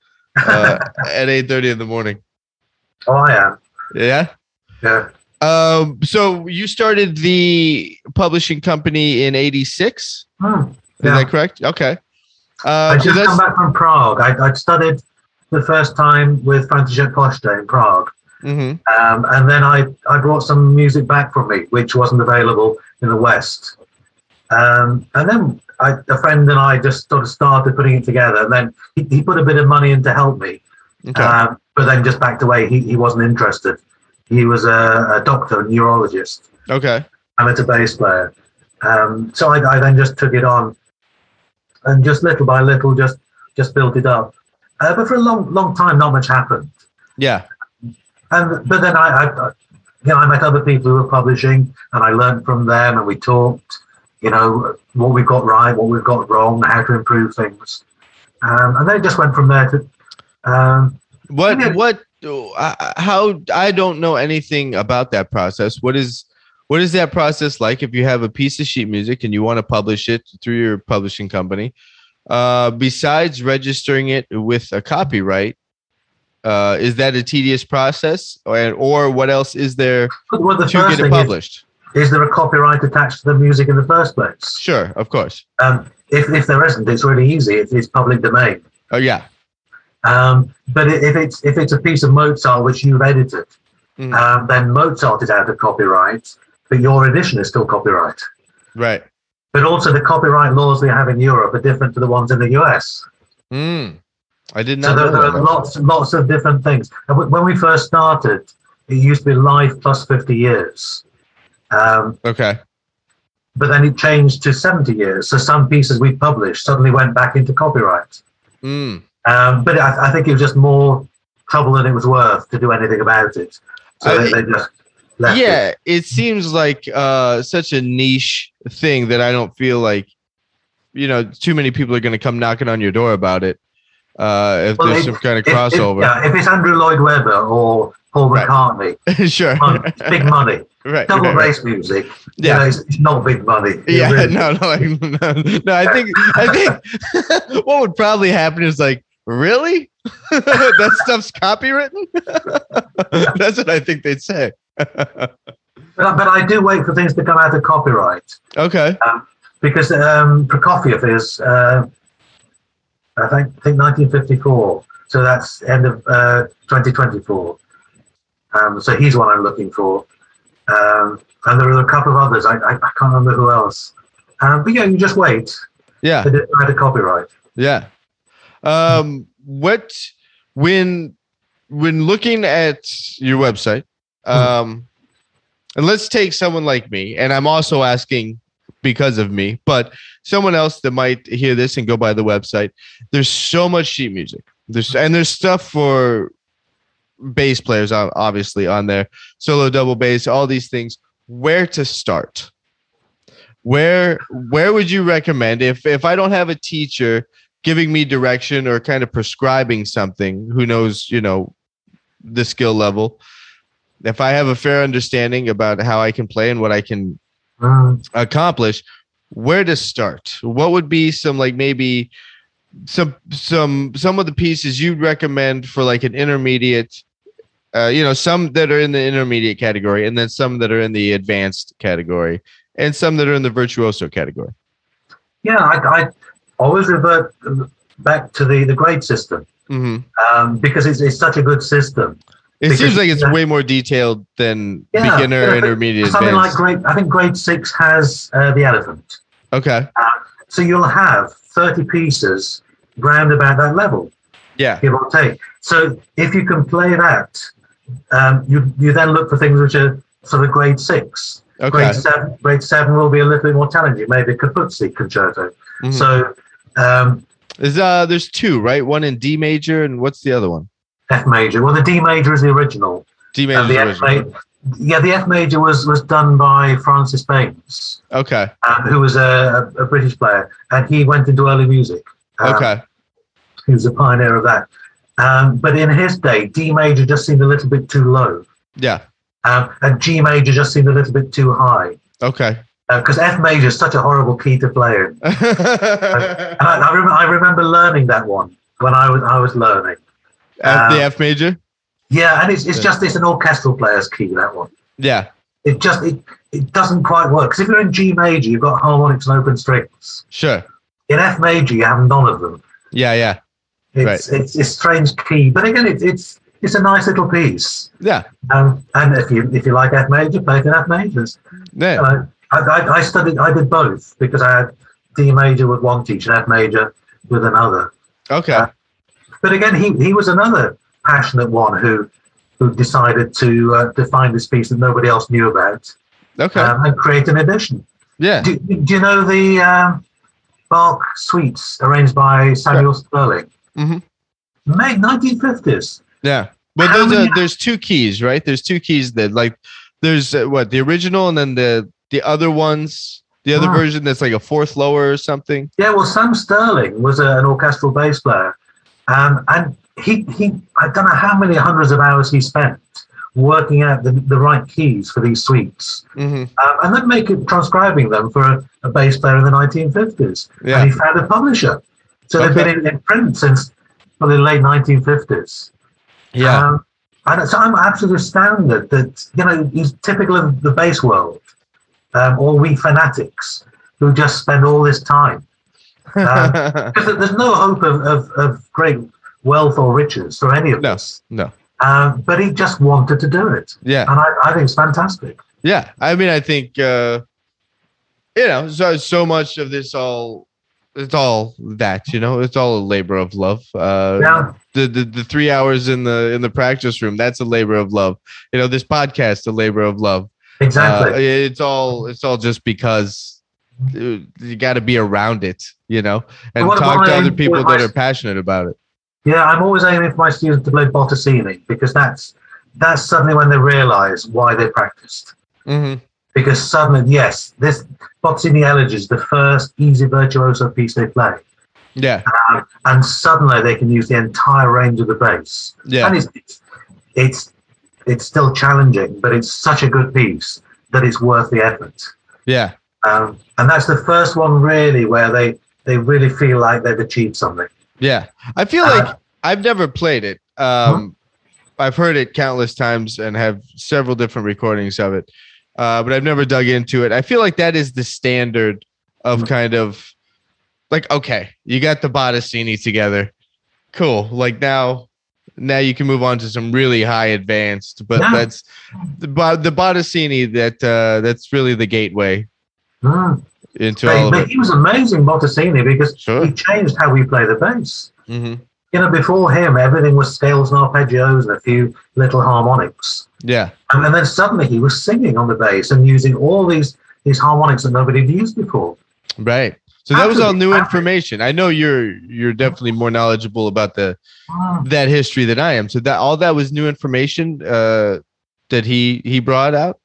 uh, at eight thirty in the morning. Oh, I am. Yeah. Yeah. Um. So you started the publishing company in '86. Hmm. Is Yeah. that correct? Okay. I Uh, so just come back from Prague. I, studied the first time with František Pošta in Prague. mhm. Um, and then I, I brought some music back from me, which wasn't available in the West. Um, and then I, a friend and I just sort of started putting it together. And then he, he put a bit of money in to help me, okay. um, but then just backed away. He, he wasn't interested. He was a, a doctor, a neurologist, okay. amateur bass player. Um, so I, I then just took it on, and just little by little, just just built it up. Uh, but for a long long time, not much happened Yeah. and but then I, I, you know, I met other people who were publishing, and I learned from them, and we talked, you know, what we've got right, what we've got wrong, how to improve things, um, and then it just went from there to. Um, What Yeah. what uh, how I don't know anything about that process. What is what is that process like if you have a piece of sheet music and you want to publish it through your publishing company? Uh, besides registering it with a copyright, uh, is that a tedious process, or or what else is there well, the to first get it thing is, published? is there a copyright attached to the music in the first place? Sure, of course. Um, if if there isn't, it's really easy. It, it's public domain. Oh yeah, Um, but if it's if it's a piece of Mozart which you've edited, Mhm. um, then Mozart is out of copyright, but your edition is still copyright. right. But also, the copyright laws we have in Europe are different to the ones in the US. Mm. I did So not there, know there that. are lots, lots of different things. And when we first started, it used to be live plus 50 years. Um, Okay. but then it changed to 70 years. So some pieces we published suddenly went back into copyright. Mm. Um, but I, I think it was just more trouble than it was worth to do anything about it. So I- they, they just left yeah it seems like uh such a niche thing that i don't feel like you know too many people are going to come knocking on your door about it uh if Well, there's it- some kind of If- if- crossover yeah, if it's Andrew Lloyd Webber or Paul Right. McCartney, sure big money. right, Double right, right. bass music, you yeah know, it's, it's not big money. Yeah really- no no, like, no no i think i think what would probably happen is like really that stuff's copywritten that's what i think they'd say But, but I do wait for things to come out of copyright okay because um, Prokofiev is, uh, I think, I think 1954. So that's end of uh, 2024. Um, so he's one I'm looking for. Um, and there are a couple of others. I, I, I can't remember who else. Um, but yeah, you just wait yeah for it out of copyright. Yeah. Um what when when looking at your website, um and let's take someone like me, and I'm also asking because of me, but someone else that might hear this and go by the website, there's so much sheet music. There's and there's stuff for bass players obviously on there, solo double bass, all these things. Where to start? Where where would you recommend if if I don't have a teacher giving me direction or kind of prescribing something who knows, you know, the skill level? If I have a fair understanding about how I can play and what I can Mm. accomplish, where to start? What would be some like maybe some some some of the pieces you'd recommend for like an intermediate uh, you know some that are in the intermediate category and then some that are in the advanced category and some that are in the virtuoso category Yeah, I, I always revert back to the, the grade system hmm um, because it's, it's such a good system. It Because- seems like it's way more detailed than Yeah, beginner yeah, intermediate Something like advanced grade, I think grade six has uh, the elephant. okay So you'll have 30 pieces round about that level, yeah give or take. So if you can play that, um, you, you then look for things which are sort of grade six. okay Grade seven, grade seven will be a little bit more challenging, maybe a Capuzzi concerto. Mhm. So um, There's uh there's two right one in d major and what's the other one F major. Well, the D major is the original. d major the F original. major, yeah, the F major was was done by Francis Baines, okay um, who was a, a British player, and he went into early music. Um, okay He was a pioneer of that. Um, but in his day, D major just seemed a little bit too low, yeah um, and G major just seemed a little bit too high. okay Because F major is such a horrible key to play in. And I, I, rem- I remember learning that one when I was I was learning. At the Um, F major? Yeah, and it's, it's just it's an orchestral player's key that one. Yeah, It just it, it doesn't quite work because if you're in G major, you've got harmonics and open strings. sure. In F major, you have none of them. Yeah, yeah, It's it's, it's strange key, but again, it's it's it's a nice little piece. yeah, Um, and if you if you like F major, play it in F majors. yeah. Uh, I, I, I studied, I did both because I had D major with one teacher and F major with another. Okay. uh, But again, he, he was another passionate one who who decided to uh, to find this piece that nobody else knew about Okay. um, and create an edition. Yeah. Do, do you know the um, Bach suites arranged by Samuel Sterling? Mhm. May 1950s. Yeah. But How there's a, there's two keys, right? There's two keys that like there's uh, what the original and then the the other ones, the other Ah. version that's like a fourth lower or something. Yeah, well, Sam Sterling was a, an orchestral bass player, um, and he he I don't know how many hundreds of hours he spent working out the, the right keys for these suites, hmm um, and then making transcribing them for a, a bass player in the 1950s. Yeah. And he found a publisher, so they've been in, in print since well, the late 1950s. Yeah. Um, and so I'm absolutely astounded that, you know, he's typical of the bass world, um, all we fanatics who just spend all this time. Um, there's no hope of, of, of great wealth or riches for any of No. this. no. Um, but he just wanted to do it. Yeah. And I, I think it's fantastic. Yeah. I mean, I think uh you know, so so much of this all it's all that, you know, it's all a labor of love. Uh Yeah. the, the the three hours in the in the practice room that's a labor of love you know this podcast a labor of love Exactly. uh, it's all it's all just because uh, you got to be around it you know and talk to other people that are passionate about it Yeah, I'm always aiming for my students to play Bottesini because that's that's suddenly when they realise why they practiced. mm-hmm. Because suddenly, yes, this Bottesini Elegy is the first easy virtuoso piece they play, yeah um, and suddenly they can use the entire range of the bass. yeah And it's, it's it's it's still challenging, but it's such a good piece that it's worth the effort. yeah Um, and that's the first one really where they they really feel like they've achieved something. yeah i feel Uh, like i've never played it um i've heard it countless times and have several different recordings of it uh but i've never dug into it i feel like that is the standard of Mhm. kind of like okay you got the Bottesini together cool like now now you can move on to some really high advanced but Yeah. that's the the Bottesini that uh that's really the gateway Mm. Into But, all of it he was amazing, Bottesini, because Sure. he changed how we play the bass. hmm You know, before him, everything was scales and arpeggios and a few little harmonics. yeah And, and then suddenly he was singing on the bass and using all these these harmonics that nobody had used before. right So that was all new information. I know you're you're definitely more knowledgeable about the Mm. that history than I am. So that all that was new information uh, that he he brought out.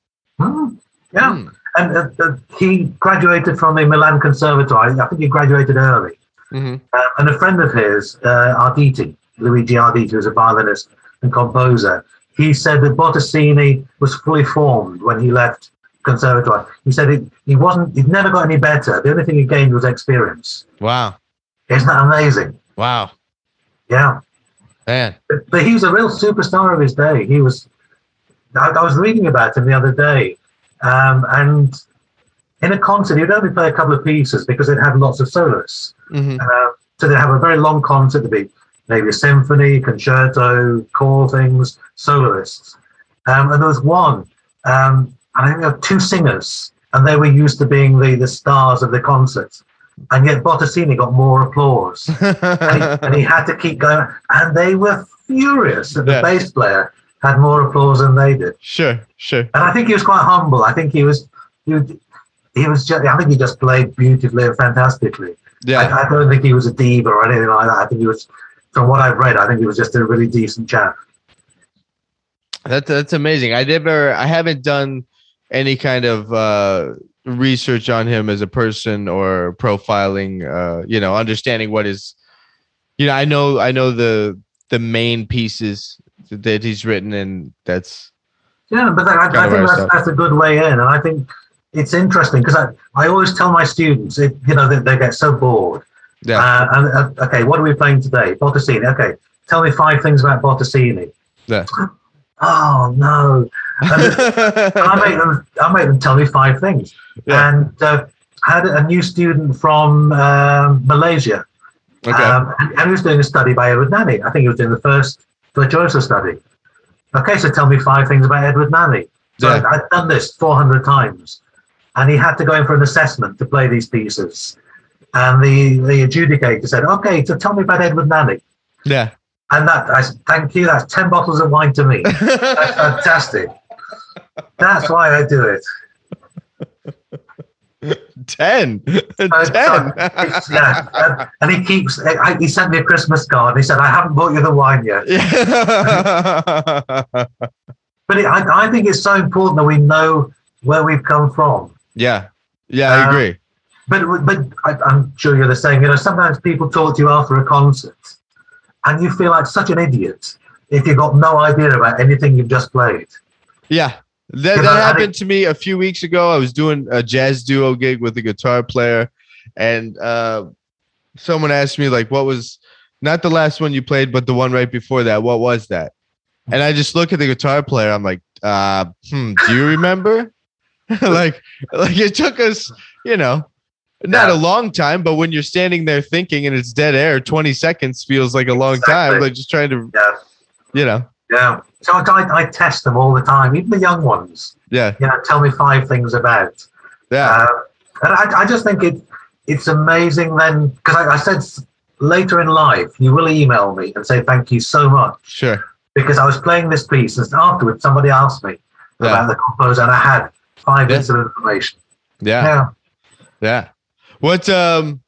Mm. Yeah. Hmm. And uh, uh, he graduated from the Milan Conservatory. I think he graduated early. Mhm. Uh, and a friend of his, uh, Arditi, Luigi Arditi, who's a violinist and composer, he said that Bottesini was fully formed when he left Conservatory. He said it, he wasn't, he'd never got any better. The only thing he gained was experience. Wow, Isn't that amazing? wow, Yeah. man. But, but he was a real superstar of his day. He was, I, I was reading about him the other day, um, and in a concert, he would only play a couple of pieces because it had lots of soloists. hmm Uh, so they'd have a very long concert to be maybe a symphony, concerto, choral things, soloists. Um, and there was one, um, and I think there were two singers, and they were used to being the, the stars of the concert. And yet Bottesini got more applause. and, he, and he had to keep going. And they were furious at the Yeah. bass player had more applause than they did. sure, sure. And I think he was quite humble. I think he was, he, was- he was just, I think he just played beautifully and fantastically. Yeah, I, I don't think he was a diva or anything like that. I think he was, from what I've read, I think he was just a really decent chap. That's that's amazing. I never, I haven't done any kind of uh, research on him as a person or profiling. Uh, you know, understanding what is, you know, I know, I know the the main pieces that he's written, and that's Yeah, but I, I think that's, that's a good way in. And I think it's interesting because I, I always tell my students, it, you know, they, they get so bored. yeah, Uh, and, uh, okay, what are we playing today? Bottesini. Okay, tell me five things about Bottesini. Yeah. Oh, no. And I make them. I make them tell me five things. Yeah. And uh, had a new student from um, Malaysia, okay, um, and, and he was doing a study by Edward Nanny. I think he was doing the first virtuoso study. Okay, so tell me five things about Edward Nanny. So Yeah. I'd done this 400 times, and he had to go in for an assessment to play these pieces. And the, the adjudicator said, "Okay, so tell me about Edward Nanny." yeah. And that I said, "Thank you. That's ten bottles of wine to me. That's fantastic. That's why I do it." Ten. Uh, Ten. yeah, and, and he keeps. I, he sent me a Christmas card. He said, "I haven't bought you the wine yet." But it, I, I think it's so important that we know where we've come from. yeah. Yeah, I Uh, agree. But but I, I'm sure you're the same. You know, sometimes people talk to you after a concert, and you feel like such an idiot if you've got no idea about anything you've just played. Yeah. That, that happened to me a few weeks ago. I was doing a jazz duo gig with a guitar player, and uh, someone asked me, like, what was not the last one you played, but the one right before that? What was that? And I just look at the guitar player. I'm like, uh, hmm, do you remember? like, like it took us, you know, not Yeah. a long time, but when you're standing there thinking and it's dead air, 20 seconds feels like a long time. Like just trying to, Yeah, you know, yeah. So I, I, test them all the time, even the young ones. yeah, You know, tell me five things about. yeah, Uh, and I, I just think it it's amazing then because I, I said later in life you will email me and say thank you so much sure. because I was playing this piece and afterwards somebody asked me Yeah. about the composer and I had five Yeah. bits of information. Yeah. Yeah. Yeah. What um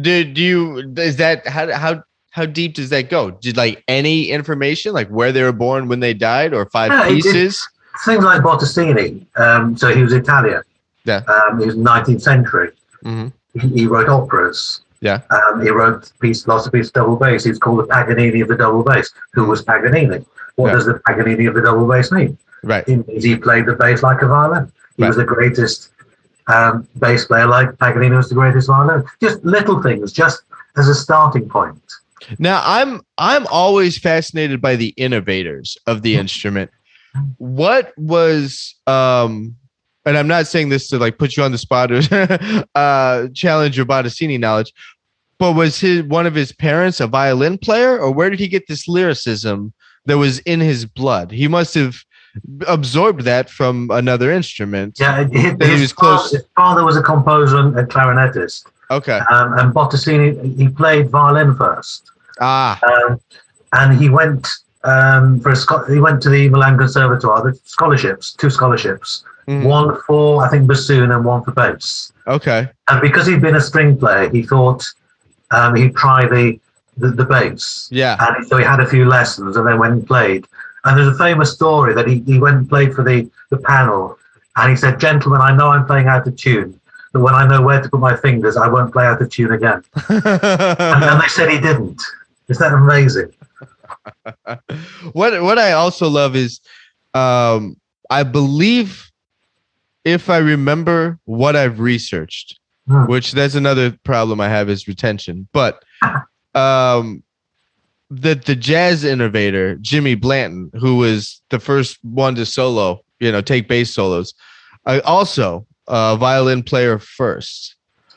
did you is that how how how deep does that go? Did like any information like where they were born, when they died, or five Yeah, pieces? Things like Bottesini. Um, so he was Italian. Yeah. Um, he was 19th century. hmm He, he wrote operas. Yeah. Um, he wrote piece, lots of pieces of double bass. He's called the Paganini of the double bass. Who was Paganini? What Yeah. does the Paganini of the double bass mean? Right. Means he played the bass like a violin. He was the greatest um, bass player, like Paganini was the greatest violin. Just little things, just as a starting point. Now I'm I'm always fascinated by the innovators of the instrument. What was um and I'm not saying this to like put you on the spot or uh challenge your Bottesini knowledge, but was his one of his parents a violin player or where did he get this lyricism that was in his blood? He must have absorbed that from another instrument. Yeah, his, he was father, close. his father was a composer and a clarinetist, Okay. um, and Bottesini he played violin first, Ah, um, and he went um, for a scho- he went to the Milan Conservatoire, the scholarships, two scholarships, mhm. one for I think bassoon and one for bass. Okay. And because he'd been a string player, he thought um, he'd try the, the, the bass. Yeah. And so he had a few lessons and then went and played. And there's a famous story that he, he went and played for the, the panel. And he said, Gentlemen, I know I'm playing out of tune, but when I know where to put my fingers, I won't play out of tune again. and then they said he didn't. Is that amazing? what what I also love is um I believe if I remember what I've researched, Hmm. which that's another problem I have is retention. But um the the jazz innovator Jimmy Blanton, who was the first one to solo, you know, take bass solos, uh, also a violin player first.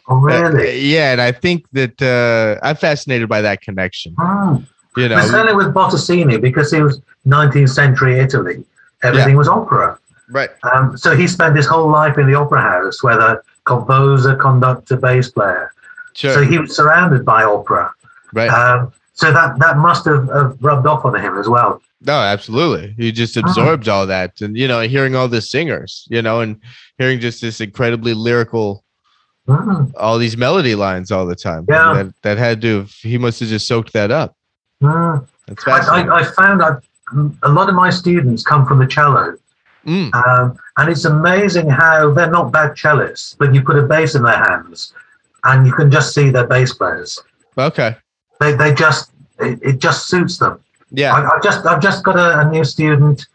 Oh, really? Uh, yeah, and I think that uh, I'm fascinated by that connection. Hmm. You know, certainly with Bottesini, because he was 19th century Italy, everything was opera. right? Um, so he spent his whole life in the opera house, whether composer, conductor, bass player. Sure, So he was surrounded by opera. right? Um, so that, that must have, have rubbed off on him as well. No, absolutely. He just Uh-huh. absorbed all that, and you know, hearing all the singers, you know, and hearing just this incredibly lyrical, Mm, all these melody lines all the time. Yeah. that that had to. Have, he must have just soaked that up. mm. That's I, fascinating. I, I found I, a lot of my students come from the cello. Mm, Um, and it's amazing how they're not bad cellists, but you put a bass in their hands and you can just see they're bass players. okay. They, they just, it, it just suits them. Yeah. I, I've just, I've just got a, a new student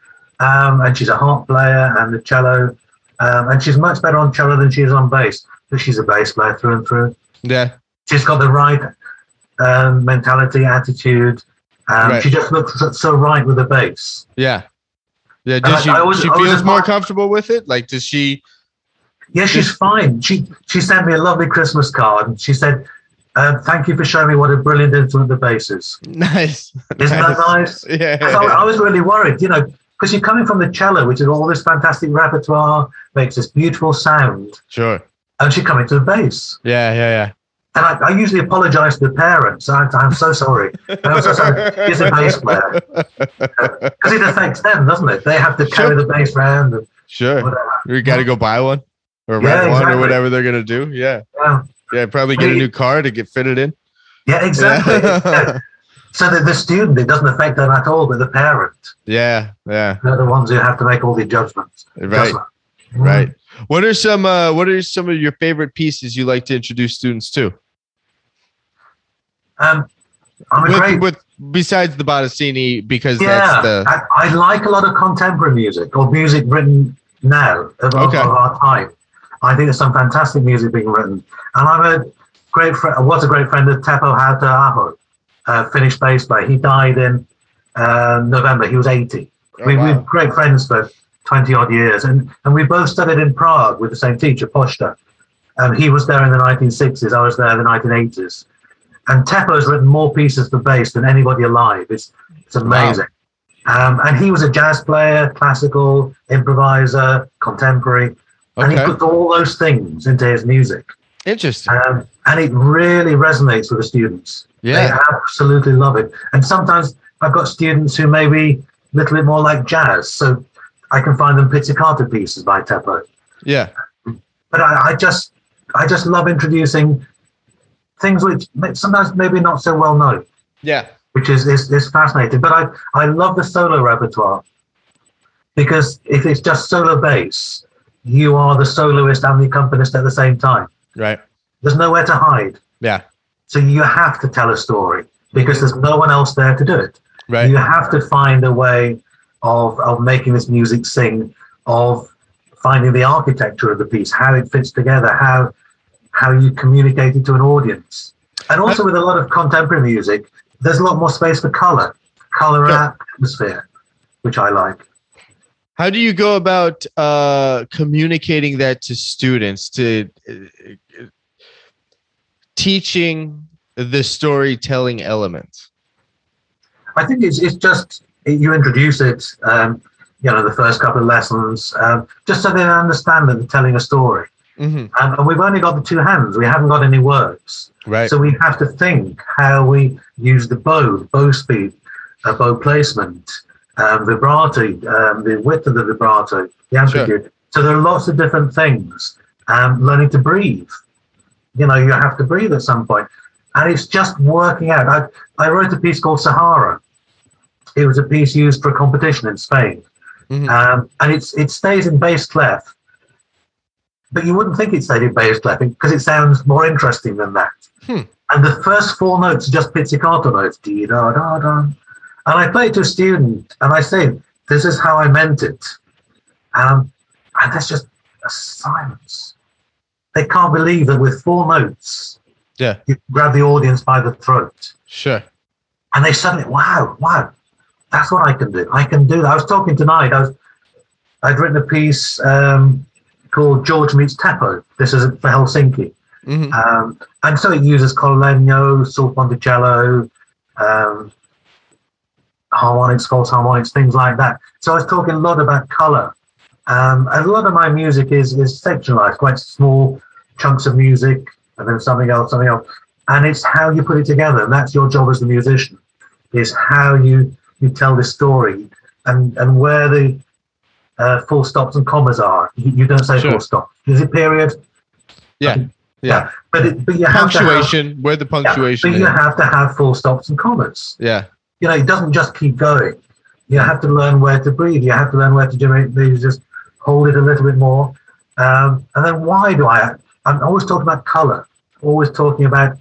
um, and she's a harp player and the cello. Um, and she's much better on cello than she is on bass, she's a bass player through and through. yeah. She's got the right um, mentality, attitude. Um, Right. She just looks so- right with the bass. Yeah. Yeah. Does she? I always- she feels more comfortable with it. Like, does she? Yeah, she's fine. She she sent me a lovely Christmas card, and she said, uh, "Thank you for showing me what a brilliant instrument the bass is." Nice. Isn't that nice? Yeah. So I was really worried, you know, because you're coming from the cello, which is all this fantastic repertoire, makes this beautiful sound, Sure. And she's coming to the base. Yeah. Yeah. Yeah. And I, I usually apologise to the parents. I, I'm so sorry. I'm so sorry. He's a bass player because it affects them, doesn't it? They have to carry the bass round and Sure. whatever. You got to go buy one or Yeah, rent one or whatever they're gonna do. Yeah. Yeah, Yeah. Probably get a new car to get fitted in. yeah exactly. Yeah. So the, the student, it doesn't affect them at all, but the parent. Yeah. Yeah. They're the ones who have to make all the judgments. Right. Judgment. Right. What are some uh what are some of your favorite pieces you like to introduce students to? Um, I'm With, great. with besides the Bottesini because yeah, that's the I, I like a lot of contemporary music or music written now of, Okay. of our time. I think there's some fantastic music being written, and I'm a great friend. I was a great friend of Teppo Hauta Aho, uh, Finnish bass player. He died in uh, November. He was 80. Oh, we, wow. We've great friends for 20 odd years, and and we both studied in Prague with the same teacher, Posta. And he was there in the 1960s. I was there in the 1980s. And Teppo's written more pieces for bass than anybody alive. It's it's amazing. Um, and he was a jazz player, classical, improviser, contemporary, and he okay. puts all those things into his music. Interesting. Um, and it really resonates with the students. They Yeah. absolutely love it. And sometimes I've got students who may be a little bit more like jazz, so I can find them pizzicato pieces by Teppo. Yeah. But I, I just, I just love introducing things which sometimes maybe not so well known, Yeah. which is is, is fascinating. But I, I love the solo repertoire because if it's just solo bass, you are the soloist and the accompanist at the same time. Right. There's nowhere to hide. Yeah. So you have to tell a story because there's no one else there to do it. Right. You have to find a way of, of making this music sing, of finding the architecture of the piece, how it fits together, how how you communicate it to an audience. And also with a lot of contemporary music, there's a lot more space for color, color Yeah. and atmosphere, which I like. How do you go about uh, communicating that to students to uh, teaching the storytelling element? I think it's, it's just you introduce it, um, you know, the first couple of lessons, um, just so they understand that they're telling a story. Mm-hmm. Um, and we've only got the two hands. We haven't got any words. Right. So we have to think how we use the bow, bow speed, uh, bow placement, um, vibrato, um, the width of the vibrato, the amplitude. So there are lots of different things. um, learning to breathe. You know, you have to breathe at some point, and it's just working out. I I wrote a piece called Sahara. It was a piece used for a competition in Spain, Mhm. um, and it's it stays in bass clef, but you wouldn't think it stayed in bass clef because it sounds more interesting than that. Hmm. And the first four notes are just pizzicato notes, dee da da da. And I play it to a student, and I say, "This is how I meant it," um, and there's just a silence. They can't believe that with four notes, Yeah. you grab the audience by the throat Sure. and they suddenly, wow, wow, that's what I can do. I can do that. I was talking tonight. I was, I'd written a piece um, called George Meets Teppo. This is for Helsinki, hmm um, and so it uses collegno, sul ponticello, um, harmonics, false harmonics, things like that. So I was talking a lot about color. Um, a lot of my music is is sectionalized, quite small chunks of music, and then something else, something else. And it's how you put it together. And that's your job as the musician, is how you you tell this story and and where the uh, full stops and commas are. You, you don't say Sure. full stop. Is it period? Yeah. Yeah. But it, but you have to have, Punctuation. Where the yeah, punctuation but you is. have to have full stops and commas. Yeah. You know, it doesn't just keep going. You have to learn where to breathe. You have to learn where to generate these. Just hold it a little bit more. Um, and then why do I? I'm always talking about color. Always talking about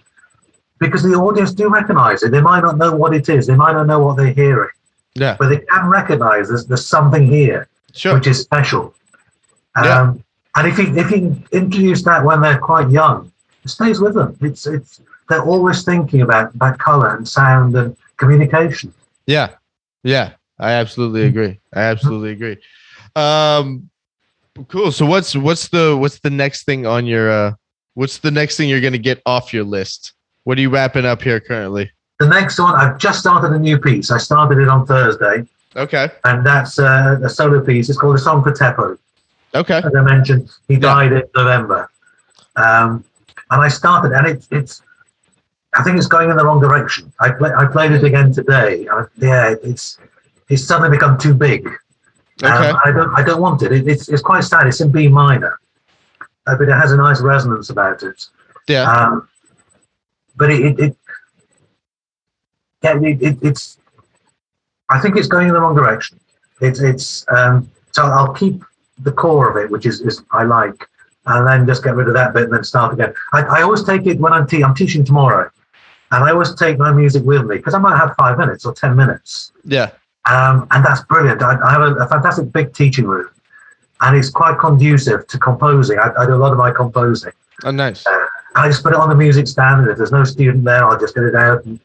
because the audience do recognize it. They might not know what it is. They might not know what they're hearing, Yeah. but they can recognize there's, there's something here Sure. which is special. Um, Yeah. And if you if you introduce that when they're quite young, it stays with them. It's it's they're always thinking about about color and sound and communication. Yeah. Yeah. I absolutely agree. I absolutely agree. Um cool. So what's what's the what's the next thing on your uh what's the next thing you're gonna get off your list? What are you wrapping up here currently? The next one, I've just started a new piece. I started it on Thursday, Okay. and that's uh, a solo piece. It's called a song for Teppo. Okay. As I mentioned, he Yeah. died in November, um, and I started, and it's it's. I think it's going in the wrong direction. I play, I played it again today. and yeah, it's it's suddenly become too big. Um, Okay. I don't I don't want it. it it's it's quite sad. It's in B minor, uh, but it has a nice resonance about it. Yeah. Um, but it, it, it yeah, it, it, it's. I think it's going in the wrong direction. It's it's um, so I'll keep the core of it, which is, is I like, and then just get rid of that bit and then start again. I, I always take it when I'm te- I'm teaching tomorrow, and I always take my music with me because I might have five minutes or ten minutes, Yeah. um, and that's brilliant. I, I have a, a fantastic big teaching room, and it's quite conducive to composing. I, I do a lot of my composing. Oh nice. I just put it on the music stand, and if there's no student there, I'll just get it out and,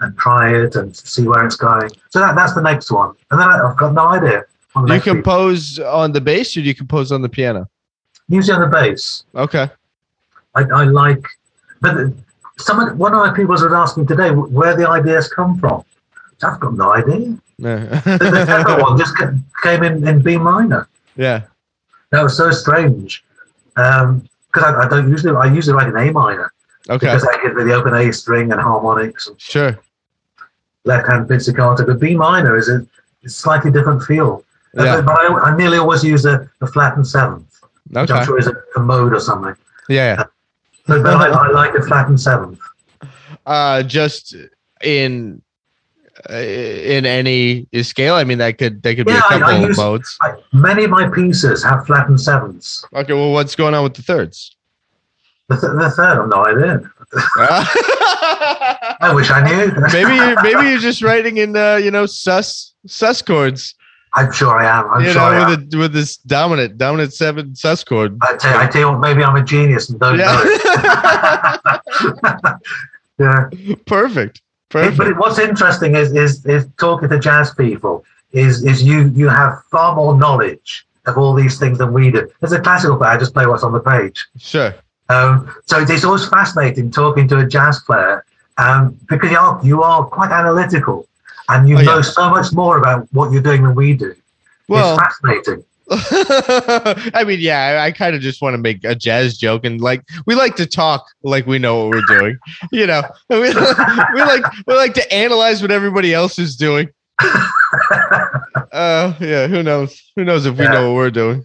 and try it and see where it's going. So that, that's the next one. And then I, I've got no idea. you compose on the bass or do you compose on the piano? Usually on the bass. Okay. I, I like, but some of, one of my people was asking today where the ideas come from. I've got no idea. The, the Teppo one just came in, in B minor. yeah. That was so strange. Um, Because I, I don't usually, I usually write an A minor Okay. because gives me the open A string and harmonics and Sure. left hand pizzicato. But B minor is a it's slightly different feel. Uh, Yeah. But, but I, I nearly always use a, a flattened seventh, which Okay. I'm sure is a, a mode or something. Yeah. But, but I, I like a flattened seventh. Uh, just in in any scale. I mean, that could that could be Yeah, a I- I couple of use- modes. I, many of my pieces have flattened sevenths. Okay. Well, what's going on with the thirds? The, th- the third, I've no idea. I wish I knew. maybe you're, maybe you're just writing in uh, you know sus sus chords. I'm sure I am. I'm you sure I know, with a, with this dominant dominant seven sus chord. I tell, I tell you what, maybe I'm a genius and don't know Yeah. it. yeah. Perfect. But Perfect. what's interesting is, is is talking to jazz people is is you you have far more knowledge of all these things than we do. As a classical player, I just play what's on the page. Sure. Um, so it's always fascinating talking to a jazz player um, because you are you are quite analytical and you Oh, know yeah. so much more about what you're doing than we do. Well, it's fascinating. I mean, yeah, I, I kind of just want to make a jazz joke, and like we like to talk like we know what we're doing. You know, we, we like we like to analyze what everybody else is doing. Uh, yeah, who knows? Who knows if we Yeah. know what we're doing?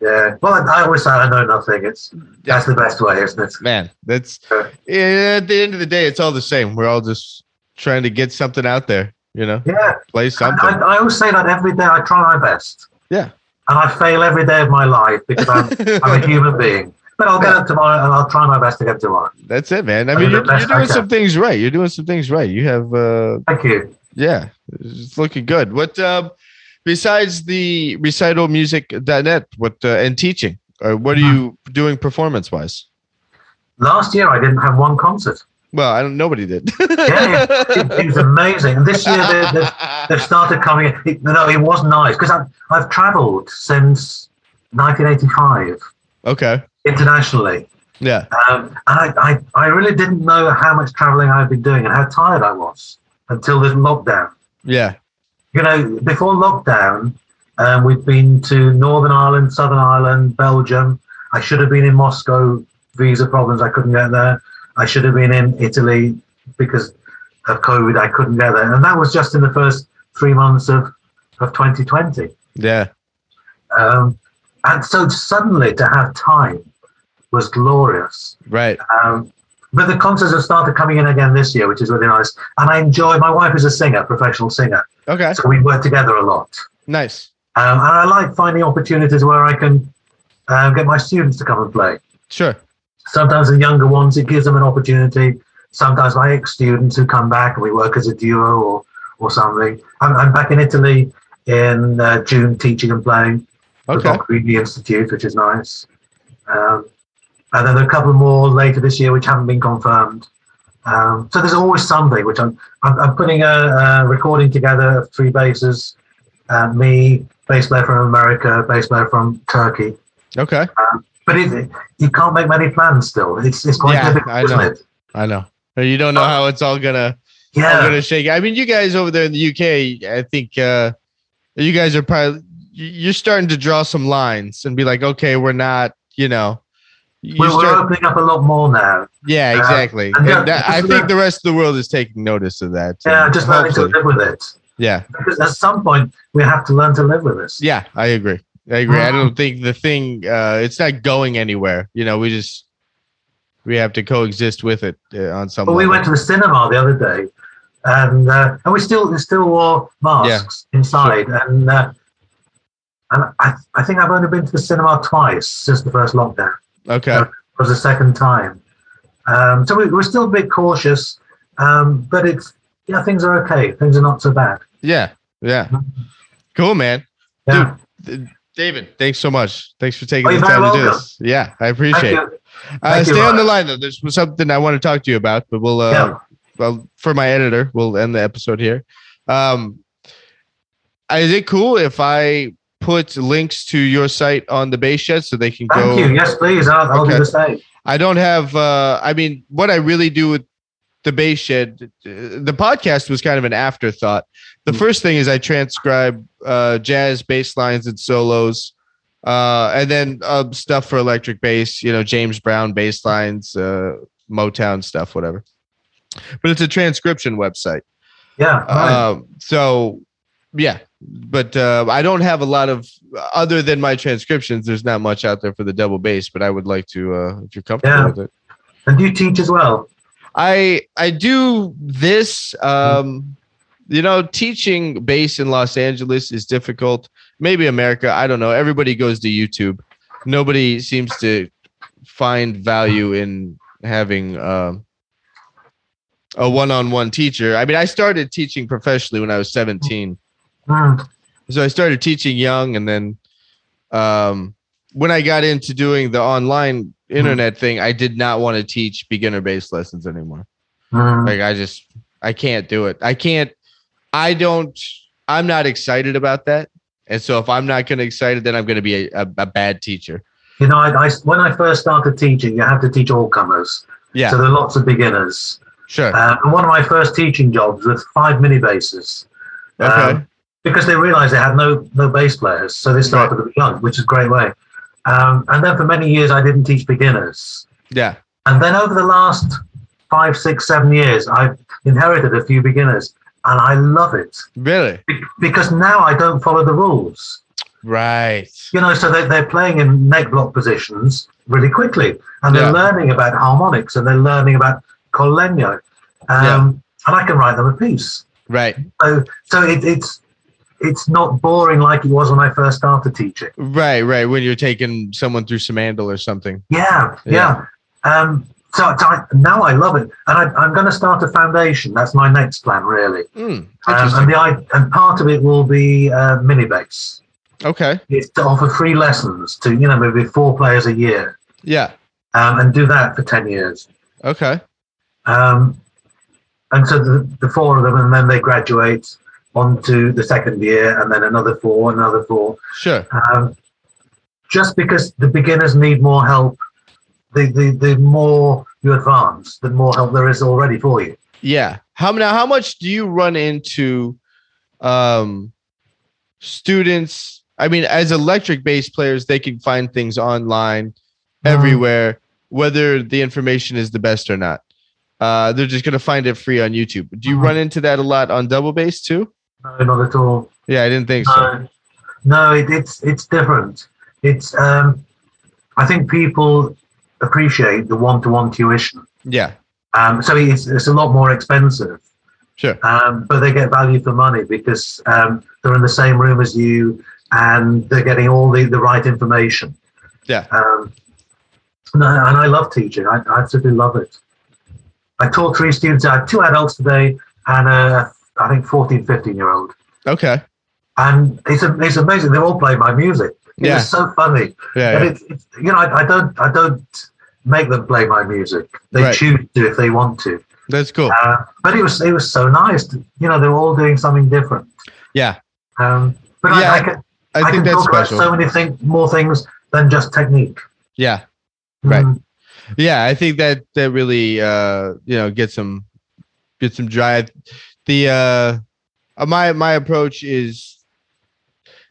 Yeah. Well, I always say I know nothing. It's that's the best way, isn't it? Man, that's Sure. yeah, at the end of the day, it's all the same. We're all just trying to get something out there, you know, Yeah. play I, something. I, I always say that every day. I try my best. Yeah. And I fail every day of my life because I'm, I'm a human being. But I'll get up tomorrow and I'll try my best to get to tomorrow. That's it, man. I I mean, you're, you're doing some things right. You're doing some things right. You have, uh, Thank you. yeah, it's looking good. What, um, besides the recitalmusic.net, what, uh, and teaching, uh, what are you doing performance wise? Last year I didn't have one concert. Well, I don't, nobody did. Yeah, it, it was amazing. And this year they, they've started coming. It, no, it was nice because I've, I've travelled since 1985 okay. internationally. Yeah. Um, and I, I, I really didn't know how much travelling I'd been doing and how tired I was until this lockdown. Yeah. You know, before lockdown, um, we'd been to Northern Ireland, Southern Ireland, Belgium. I should have been in Moscow, visa problems, I couldn't get there. I should have been in Italy because of COVID, I couldn't get there. And that was just in the first three months of, of 2020. Yeah. Um, and so suddenly to have time was glorious. Right. Um, but the concerts have started coming in again this year, which is really nice. And I enjoy. My wife is a singer, professional singer, Okay. so we work together a lot. Nice. Um, and I like finding opportunities where I can um, get my students to come and play. Sure. Sometimes the younger ones, it gives them an opportunity. Sometimes my ex-students who come back and we work as a duo or or something. I'm, I'm back in Italy in uh, June, teaching and playing with the Okay. Institute, which is nice. Um, and then a couple more later this year which haven't been confirmed. Um, so there's always something which I'm I'm, I'm putting a, a recording together of three basses, uh, me, bass player from America, bass player from Turkey. Okay. But it, you can't make many plans still. It's it's quite Yeah, difficult, I isn't know. it? I know. You don't know how it's all gonna all Yeah, gonna shake. I mean, you guys over there in the UK, I think uh you guys are probably you- you're starting to draw some lines and be like, okay, we're not, you know. You we're, we're opening up a lot more now. yeah, uh, exactly. yeah, that- I think the rest of the world is taking notice of that. Yeah, just learning to live with it. Yeah, Because at some point we have to learn to live with this. yeah, I agree. I agree. I Mhm. don't think the thing uh it's not going anywhere. You know, we just we have to coexist with it uh, on some But we went to the cinema the other day, and uh, and we still still wore masks inside, and uh, and I I think I've only been to the cinema twice since the first lockdown. okay. It was the second time, um, so we, we're still a bit cautious, um, but it's yeah things are okay. Things are not so bad. Yeah. Yeah. Cool, man. Yeah. David, thanks so much. Thanks for taking Oh, the time very to do this. Yeah, I Thank appreciate it. you. Uh, stay on the line though. There's something I want to talk to you about, but we'll uh, Yeah. well for my editor, we'll end the episode here. Um, is it cool if I put links to your site on the Bass Shed so they can Thank go? you. Yes, please. I'll, I'll Okay. do the same. I don't have. Uh, I mean, what I really do with the Bass Shed, the podcast was kind of an afterthought. The Mm. first thing is I transcribe uh, jazz bass lines and solos, uh, and then uh, stuff for electric bass. You know, James Brown bass lines, uh, Motown stuff, whatever. But it's a transcription website. Yeah. right. Um, so yeah, but uh, I don't have a lot of other than my transcriptions. There's not much out there for the double bass, but I would like to uh, if you're comfortable Yeah. with it. and do you teach as well? I I do this. Um, you know, teaching bass in Los Angeles is difficult. Maybe America, I don't know. Everybody goes to YouTube. Nobody seems to find value in having um a one-on-one teacher. I mean, I started teaching professionally when I was 17 Mm. so I started teaching young, and then um, when I got into doing the online internet thing, I did not want to teach beginner bass lessons anymore. Mm. Like I just I can't do it. I can't. I don't. I'm not excited about that. And so if I'm not going to excited, then I'm going to be a, a, a bad teacher. You know, I, I, when I first started teaching, you have to teach all comers. Yeah, So there are lots of beginners. sure. Uh, and one of my first teaching jobs was five mini basses. okay. um, because they realized they had no no bass players, so they started with young, which is a great way. Um, and then for many years, I didn't teach beginners. yeah. And then over the last five, six, seven years, I've inherited a few beginners, and I love it Really? Be- because now I don't follow the rules. Right. You know, so they're, they're playing in neck block positions really quickly, and they're Yeah. learning about harmonics and they're learning about col legno. Um, Yeah. And I can write them a piece. Right. So, so it, it's it's not boring like it was when I first started teaching. Right. Right. When you're taking someone through Simandl or something. Yeah, Yeah. yeah. Um, so, so I, now I love it, and I, I'm going to start a foundation. That's my next plan, really. Hmm. Um, and the i- and part of it will be uh, mini bass. okay. It's to offer free lessons to you know maybe four players a year, Yeah. um, and do that for ten years. Okay. Um, and so the, the four of them, and then they graduate onto the second year, and then another four, another four. Sure. Um, just because the beginners need more help, the, the, the more you advance, the more help there is already for you. Yeah. How now? How much do you run into um, students? I mean, as electric bass players, they can find things online everywhere, whether the information is the best or not. Uh, they're just gonna find it free on YouTube. Do you Mhm. run into that a lot on double bass too? No, not at all. Yeah, I didn't think so. No, no it, it's it's different. It's um, I think people appreciate the one-to-one tuition. Yeah, Um, so it's it's a lot more expensive, sure. um, but they get value for money because um, they're in the same room as you and they're getting all the, the right information. Yeah. Um, no, and I love teaching. I, I absolutely love it. I taught three students. I had two adults today and a, I think 14, 15 year old. Okay. And it's, a, it's amazing. They all play my music. It Yeah. so funny. Yeah. And yeah. it's, it's, you know, I, I don't, I don't make them play my music. They Right. choose to if they want to. That's cool. Uh, but it was, it was so nice. To, you know, they were all doing something different. Yeah, Um, but Yeah, I, I can, I, I, think can that's talk special. about so many things, more things than just technique. yeah. Right. Mm, Yeah, I think that that really uh you know gets some get some drive. The uh my my approach is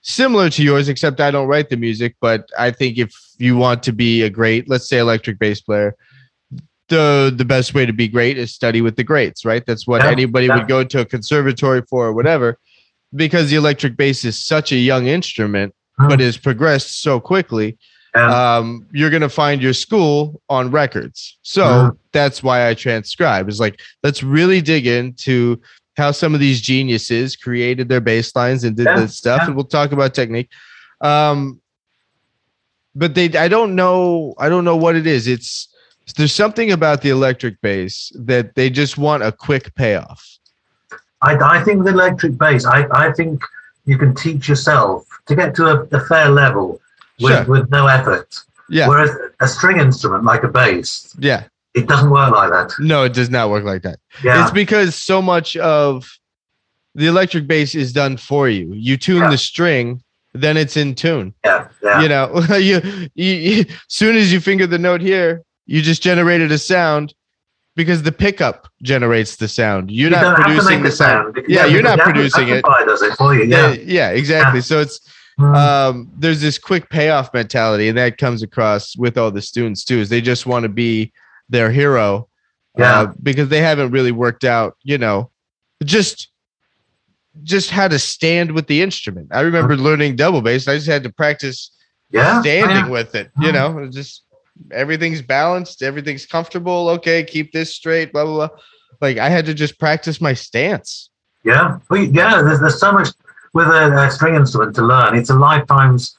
similar to yours, except I don't write the music. But I think if you want to be a great, let's say, electric bass player, the the best way to be great is study with the greats, right? That's what Yeah, anybody yeah. would go to a conservatory for or whatever. Because the electric bass is such a young instrument, Mm. but has progressed so quickly yeah. um, you're going to find your school on records. So Mhm. that's why I transcribe. Is like let's really dig into how some of these geniuses created their bass lines and did Yeah, this stuff, yeah. and we'll talk about technique. Um, but they, I don't know, I don't know what it is. It's there's something about the electric bass that they just want a quick payoff. I, I think the electric bass, I, I think you can teach yourself to get to a, a fair level with, Sure. with no effort. Yeah, Whereas a string instrument like a bass, yeah. It doesn't work like that. No, it does not work like that. Yeah. It's because so much of the electric bass is done for you. You tune Yeah. the string, then it's in tune. yeah. Yeah. You know, you, you, you soon as you finger the note here, you just generated a sound because the pickup generates the sound. You're You not don't have to producing the sound. because- Yeah, you're not producing it. does it for you. Yeah, Yeah. yeah, exactly. So it's Mm. um, there's this quick payoff mentality, and that comes across with all the students too. Is they just want to be their hero, Yeah. uh, because they haven't really worked out, you know, just just how to stand with the instrument. I remember learning double bass. I just had to practice yeah. standing yeah. with it. You know, It's just everything's balanced, everything's comfortable. Okay, keep this straight. Blah blah blah. Like I had to just practice my stance. Yeah, well, yeah. There's, there's so much with a, a string instrument to learn. It's a lifetime's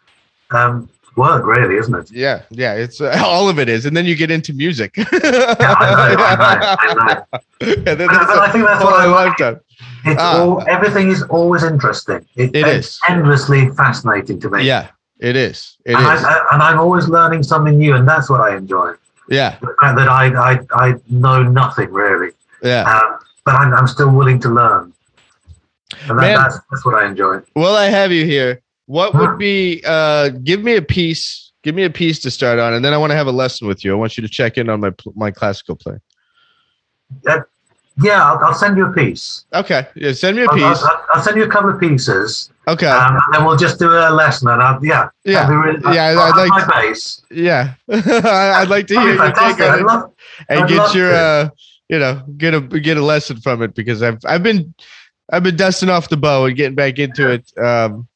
um, work, really, isn't it? Yeah, yeah. It's uh, all of it is, and then you get into music. yeah, I know, I know, I know. But, there's but a I think that's what I like. lifetime. It's Ah. all everything is always interesting. It, It it's is. endlessly fascinating to me. Yeah, it is. It and, is. I, I, and I'm always learning something new, and that's what I enjoy. Yeah, The fact that I I, I know nothing really, yeah. um, but I'm, I'm still willing to learn, and that, Man. that's that's what I enjoy. Well, I have you here. What would be? uh Give me a piece. Give me a piece to start on, and then I want to have a lesson with you. I want you to check in on my my classical play. Yeah, I'll, I'll send you a piece. Okay. Yeah. Send me a I'll, piece. I'll, I'll send you a couple of pieces, Okay. um, and then we'll just do a lesson. And I'll, yeah, Yeah. really, Yeah, I'd have like my bass. yeah. I'd like to hear your take on it. love, and I'd get your uh you know get a get a lesson from it because I've I've been I've been dusting off the bow and getting back into it um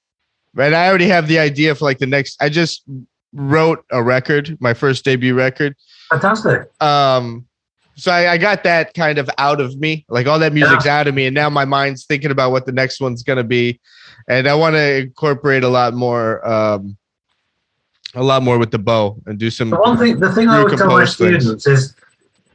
And I already have the idea for like the next. I just wrote a record, my first debut record. Fantastic. Um, so I, I got that kind of out of me, like all that music's out of me, and now my mind's thinking about what the next one's gonna be, and I want to incorporate a lot more, um, a lot more with the bow and do some. The one thing, the thing I always tell my things. students is,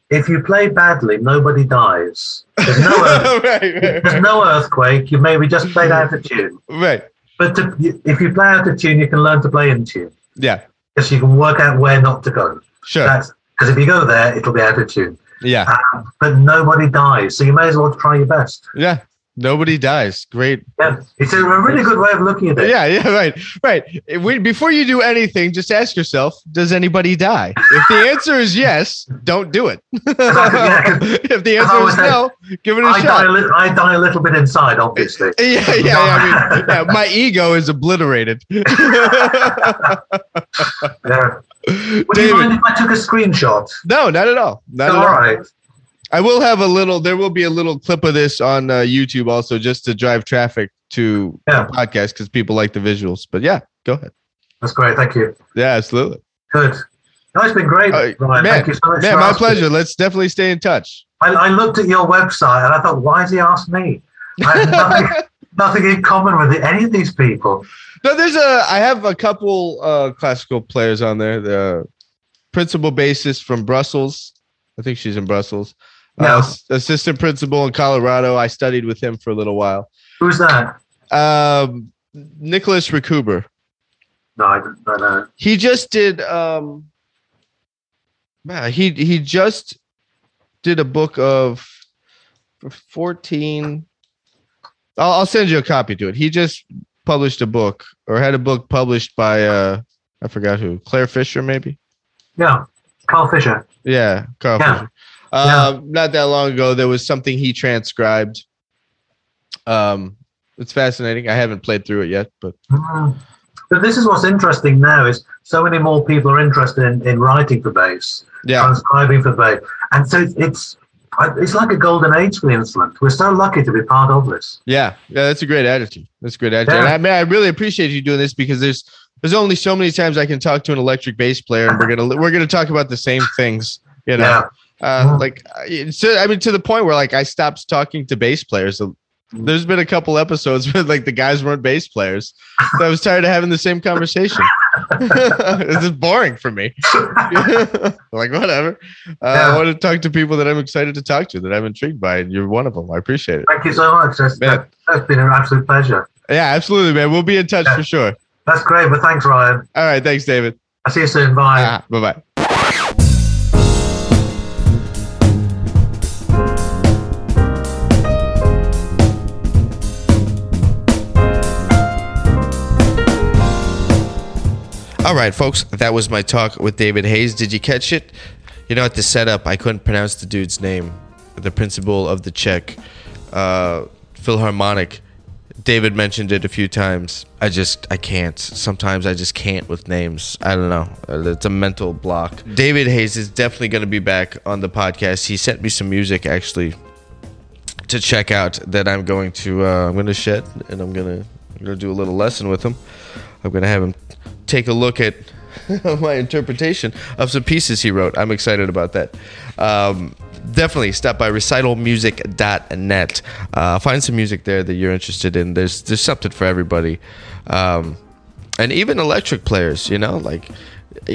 if you play badly, nobody dies. There's no, earth, right, right, there's no earthquake. You maybe just played out of tune. right. But to, if you play out of tune, you can learn to play in tune. Yeah, Because you can work out where not to go. sure. Because if you go there, it'll be out of tune. yeah, Uh, but nobody dies, so you may as well try your best. yeah. Nobody dies. Great. Yeah, it's a, really good way of looking at it. Yeah, yeah, right, right. We, before you do anything, just ask yourself: Does anybody die? If the answer is yes, don't do it. Yeah, if the answer oh, is no, give it a I die, a shot. li- I die a little bit inside, obviously. Yeah, yeah, yeah. I mean, yeah, my ego is obliterated. Yeah. Would you mind if I took a screenshot? no, not at all. Not at all all. right. I will have a little. There will be a little clip of this on uh, YouTube also, just to drive traffic to Yeah. the podcast because people like the visuals. But yeah, go ahead. That's great. Thank you. Yeah, absolutely. Good. No, it's been great, Uh, Ryan. man, Thank you so much. Man, my pleasure. Let's definitely stay in touch. I, I looked at your website and I thought, why has he asked me? I have nothing, nothing in common with any of these people. No, there's a. I have a couple uh, classical players on there. The principal bassist from Brussels. I think she's in Brussels. Yeah. Uh, assistant principal in Colorado. I studied with him for a little while. Who's that? Um, Nicholas Recuber. No, I don't know. He just did. Um, man, he he just did a book of fourteen. I'll, I'll send you a copy to it. He just published a book or had a book published by uh I forgot who Claire Fisher maybe. Yeah, Carl Fischer. Yeah, Carl Yeah. Fischer. Um, not that long ago, there was something he transcribed. Um, it's fascinating. I haven't played through it yet, but Mm. But this is what's interesting now is so many more people are interested in, in writing for bass, yeah, transcribing for bass, and so it's, it's it's like a golden age for the instrument. We're so lucky to be part of this. yeah, yeah. That's a great attitude. That's a great attitude. Yeah. And I mean, I really appreciate you doing this because there's there's only so many times I can talk to an electric bass player, and we're gonna we're gonna talk about the same things. You know, Yeah, uh, like so i mean to the point where like i stopped talking to bass players there's been a couple episodes where like the guys weren't bass players so i was tired of having the same conversation this is boring for me like whatever uh, i want to talk to people that i'm excited to talk to that i'm intrigued by and you're one of them i appreciate it Thank you so much. That's, Man. that's been an absolute pleasure. yeah absolutely man we'll be in touch for sure That's great. But thanks, Ryan. all right thanks david I'll see you soon. Bye. Ah, bye-bye All right, folks, that was my talk with David Heyes. Did you catch it? You know, at the setup, I couldn't pronounce the dude's name, the principal of the Czech uh, Philharmonic. David mentioned it a few times. I just, I can't. Sometimes I just can't with names. I don't know. It's a mental block. David Heyes is definitely going to be back on the podcast. He sent me some music actually to check out that I'm going to, uh, I'm going to shed and I'm going to, I'm going to do a little lesson with him. I'm going to have him take a look at my interpretation of some pieces he wrote. I'm excited about that. Um, definitely stop by recitalmusic.net. Uh, find some music there that you're interested in. There's there's something for everybody, um, and even electric players. You know, like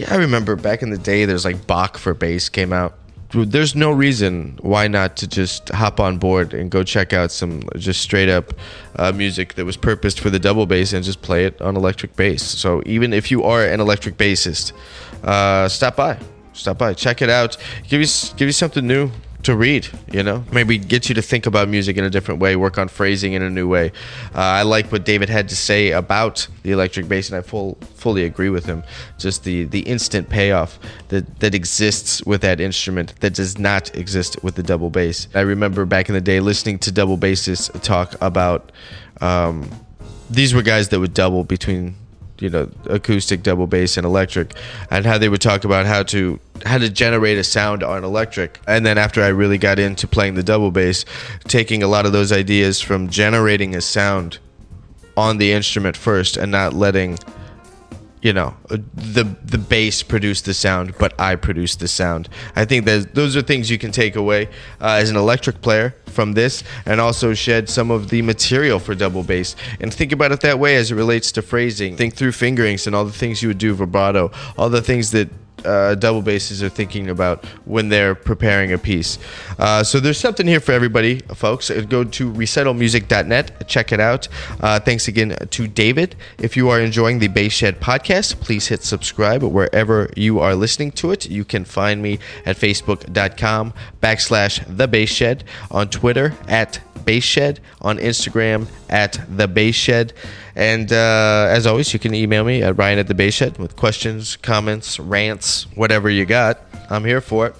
I remember back in the day, there's like Bach for bass came out. There's no reason why not to just hop on board and go check out some just straight up uh, music that was purposed for the double bass and just play it on electric bass. So even if you are an electric bassist, uh, stop by, stop by, check it out. Give you give you something new to read. You know, maybe get you to think about music in a different way, work on phrasing in a new way. Uh, I like what David had to say about the electric bass, and I full fully agree with him. Just the the instant payoff that that exists with that instrument that does not exist with the double bass. I remember back in the day listening to double bassists talk about. Um, these were guys that would double between you know acoustic double bass and electric and how they would talk about how to how to generate a sound on electric. And then after i really got into playing the double bass taking a lot of those ideas from generating a sound on the instrument first and not letting you know the the bass produce the sound but i produce the sound. I think that those are things you can take away uh, as an electric player from this and also shed some of the material for double bass. And think about it that way as it relates to phrasing. Think through fingerings and all the things you would do vibrato all the things that uh, double basses are thinking about when they're preparing a piece. Uh, so there's something here for everybody, folks. Uh, go to recitalmusic.net, check it out. Uh, thanks again to David. If you are enjoying the Bass Shed podcast, please hit subscribe wherever you are listening to it. You can find me at facebook.com backslash the Bass Shed, on Twitter at Bass Shed, on Instagram at the Bass Shed. And uh, as always, you can email me at Ryan at the Bass Shed with questions, comments, rants, whatever you got. I'm here for it.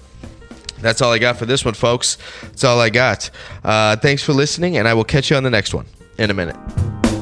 That's all I got for this one, folks. That's all I got. Uh, thanks for listening, and I will catch you on the next one in a minute.